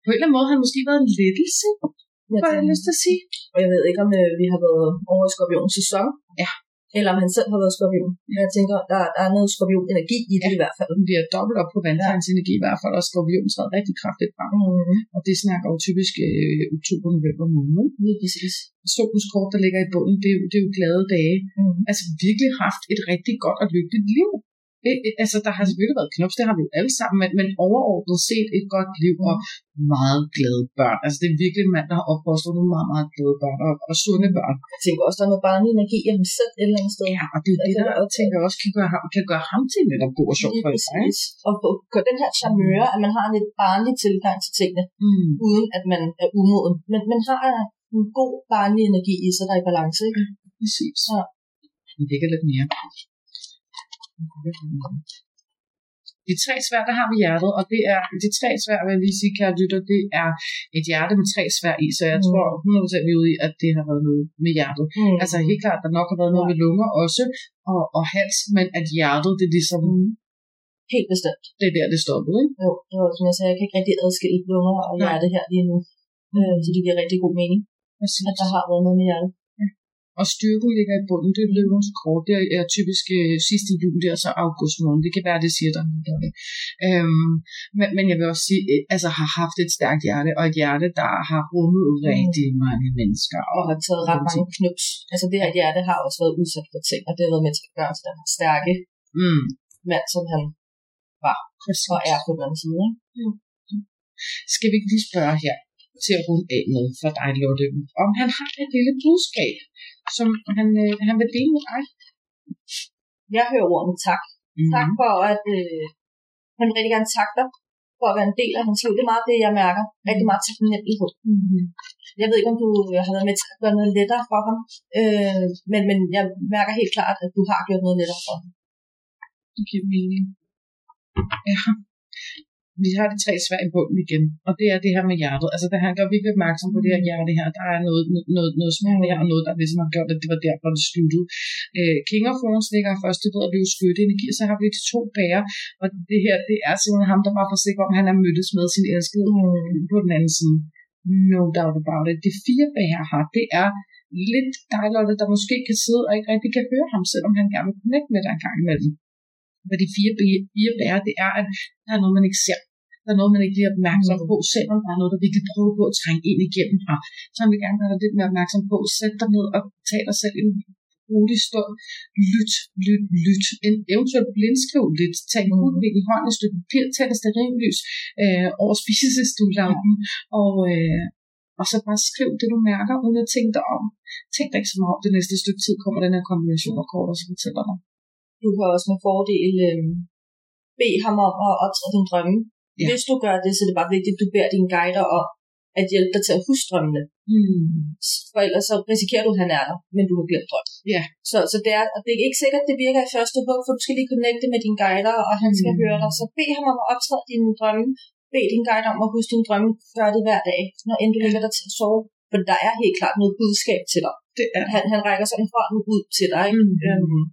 B: på en eller anden måde har det måske været en lettelse,
A: Jeg
B: har jeg lyst til at sige.
A: Og jeg ved ikke, om øh, vi har været over i skorpionens sæson.
B: Ja.
A: Eller om han selv har været skorpion. Men jeg tænker, der, der er noget skorpion-energi i det i hvert fald.
B: Vi har dobbelt op på vandtegns energi i hvert fald, og skorpion træder rigtig kraftigt frem.
A: Mm.
B: Og det snakker jo typisk øh, oktober-november måned.
A: Lige præcis.
B: Solens kort, der ligger i bunden, det er, jo, det er jo glade dage.
A: Mm.
B: Altså virkelig haft et rigtig godt og lykkeligt liv. Det, det- altså, der har selvfølgelig været knups, det har vi jo alle sammen, men, men overordnet set et godt liv og meget glade børn. Altså, det er virkelig en mand, der har opfostret nogle meget, meget glade børn og, og sunde børn.
A: Jeg tænker også, der er noget barnlig energi i ham selv et eller andet sted.
B: Ja, og det er jo det, der jeg tænker også kan gøre, ham- kan gøre ham til netop god og sjov for sig.
A: Og på, på den her charmeur, at man har en lidt barnlig tilgang til tingene,
B: Mm.
A: uden at man er umoden. Men man har en god barnlig energi i sig, der er i balance. Ikke?
B: Præcis.
A: Ja.
B: Vi ligger lidt mere. De tre svær, der har vi hjertet, og det er, de tre svær, vil jeg lige sige, kære lytter, det er et hjerte med tre svær i, så jeg
A: Mm.
B: tror 100% vi er ude i, at det har været noget med hjertet.
A: Mm.
B: Altså helt klart, der nok har været noget
A: Ja.
B: med lunger også, og, og hals, men at hjertet, det er ligesom,
A: Mm. Helt bestemt.
B: det er der, det stoppede, ikke?
A: Jo, det var, som jeg sagde, jeg kan ikke rigtig adskille lunger og hjerte her lige nu. Øh, så det giver rigtig god mening,
B: Præcis.
A: at der har været noget med hjertet.
B: Og styrken ligger i bunden, det er løvens kort. Det er typisk øh, sidste juli, og så august måned. Det kan være, det siger der det. Øhm, men, men jeg vil også sige, øh, altså har haft et stærkt hjerte, og et hjerte, der har rummet rigtig mange mennesker.
A: Og har taget ret mange knups. Altså det her hjerte har også været udsat for ting, og det har været med til at gøre til den stærke
B: Mm,
A: mand, som han
B: præcis.
A: og er på den anden side. Ikke?
B: Skal vi ikke lige spørge her til at runde af med for dig, Lotte, om han har et lille budskab, som han, øh, han vil dele med dig?
A: Jeg hører ordene tak.
B: Mm.
A: Tak for, at øh, han vil rigtig gerne takke dig for at være en del af hans liv. Det er meget det, jeg mærker. Rigtig meget taknemmelighed.
B: Mm.
A: Jeg ved ikke, om du øh, har været med til at gøre noget lettere for ham, øh, men, men jeg mærker helt klart, at du har gjort noget lettere for ham.
B: Det giver mening. Ja. Vi har de tre svær i bunden igen, og det er det her med hjertet. Altså, det han gør virkelig opmærksom på det her hjerte her. Der er noget, noget, noget smerte her, og noget, der ligesom har gjort, at det var derfor, det sluttede. Øh, King of Thrones ligger først, det er jo skytte energi, så har vi de to bærer, og det her, det er simpelthen ham, der bare får sikker om, han er mødtes med sin elskede mm. på den anden side. No doubt about it. De fire bærer her, det er lidt dejligt, der måske kan sidde og ikke rigtig kan høre ham, selvom han gerne vil connect med dig en gang imellem. Hvad de fire, fire bærer, det er, at der er noget, man ikke ser. Der er noget, man ikke bliver opmærksom på, selvom der er noget, der virkelig prøver på at trænge ind igennem fra. Så han vil gerne være lidt mere opmærksom på, sæt dig ned og tag dig selv en rolig stund. Lyt, lyt, lyt. En eventuelt blindskriv lidt. Tag en hudvik i hånden, et stykke papir, tag dig sterinlys øh, over spisestuelampen, og, øh, og så bare skriv det, du mærker, uden at tænke dig om. Tænk dig ikke så meget om det næste stykke tid, kommer den her kombination af kort, og så fortæller dig.
A: Du kan også med fordel øh, bede ham om at optræde din drømme. Ja. Hvis du gør det, så er det bare vigtigt, at du beder dine guider om at hjælpe dig til at huske drømmene. Mm. For ellers så risikerer du, at han er der, men du har glemt drøm.
B: Ja.
A: Så, så det, er, det er ikke sikkert, at det virker i første hug, for du skal lige connecte med dine guider, og han skal mm. høre dig. Så bed ham om at optræde dine drømme. Bed din guide om at huske dine drømme. Gør det hver dag, når end du ligger dig til at sove. For der er helt klart noget budskab til dig.
B: Det er.
A: Han, han rækker sådan hånden ud til dig. Mm. Øhm,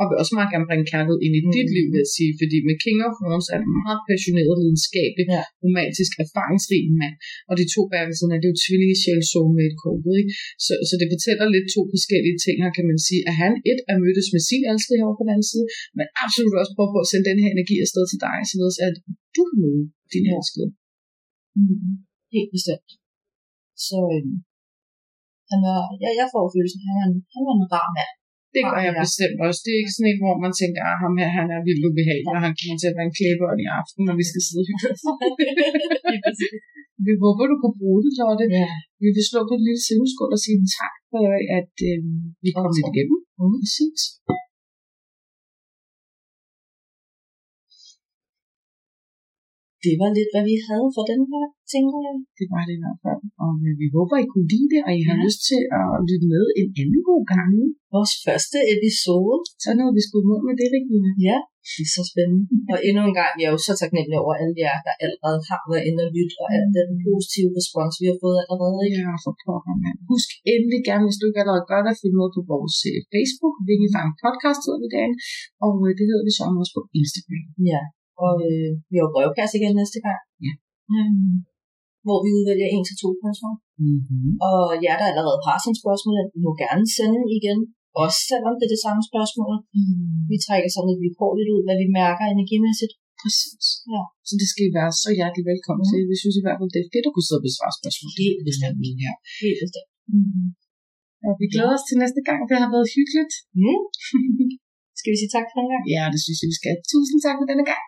B: og vil også meget gerne bringe kærlighed ind i mm. dit liv, vil jeg sige, fordi med King of Wands er en meget passioneret, lidenskabelig, ja. romantisk, erfaringsrig mand, og de to siden af, det er jo tvillinge sjæl soulmate kortet, ikke? Så, så det fortæller lidt to forskellige ting her, kan man sige, at han et er mødtes med sin elskede herovre på den anden side, men absolut også prøver på at sende den her energi afsted til dig, således at du kan møde din elskede.
A: Mm. Helt bestemt. Så øhm, han var, ja, jeg får følelsen, at han, er han var en rar mand.
B: Det gør jeg bestemt også. Det er ikke sådan en, hvor man tænker, at ah, ham her, han er vildt ubehagelig, og han kommer til at være en klæbånd i aften, når vi skal sidde og hygge *laughs* Vi håber, du kan bruge det, Lotte. Ja. Vi vil slå på et lille sideskål og sige tak for, at øh, vi kom lidt igennem. Mm. Præcis.
A: Det var lidt, hvad vi havde for den her, tænker jeg.
B: Det var det i hvert fald. Og øh, vi håber, I kunne lide det, og I har ja. lyst til at lytte med en anden god gang.
A: Vores første episode.
B: Så når vi skulle mod med det, Regina.
A: Ja, det er så spændende. og endnu en gang, jeg er jo så taknemmelig over alle jer, der allerede har været inde og lytte, og al den positive respons, vi har fået allerede.
B: Ikke? Ja, for pokker, mand. Husk endelig gerne, hvis du ikke allerede gør det, at følge med på vores uh, Facebook, Vingefang Podcast hedder vi derinde, og uh, det hedder vi så også på Instagram.
A: Ja, og øh, vi har brevkasse igen næste gang.
B: Ja.
A: Um, hvor vi udvælger en til to spørgsmål.
B: Mm-hmm.
A: Og jer, der allerede har sådan spørgsmål, I må gerne sende igen. Også selvom det er det samme spørgsmål.
B: Mm.
A: Vi trækker sådan lidt vilkårligt ud, hvad vi mærker energimæssigt.
B: Præcis.
A: Ja.
B: Så det skal I være så hjertelig velkommen mm. til. Vi synes i hvert fald, det er fedt at kunne sidde og besvare spørgsmål.
A: Helt bestemt.
B: Ja.
A: Helt bestemt.
B: Mm. Og vi glæder os til næste gang. Det har været hyggeligt.
A: Mm. *laughs* skal vi sige tak for den gang?
B: Ja, det synes jeg, vi skal. Tusind tak for denne gang.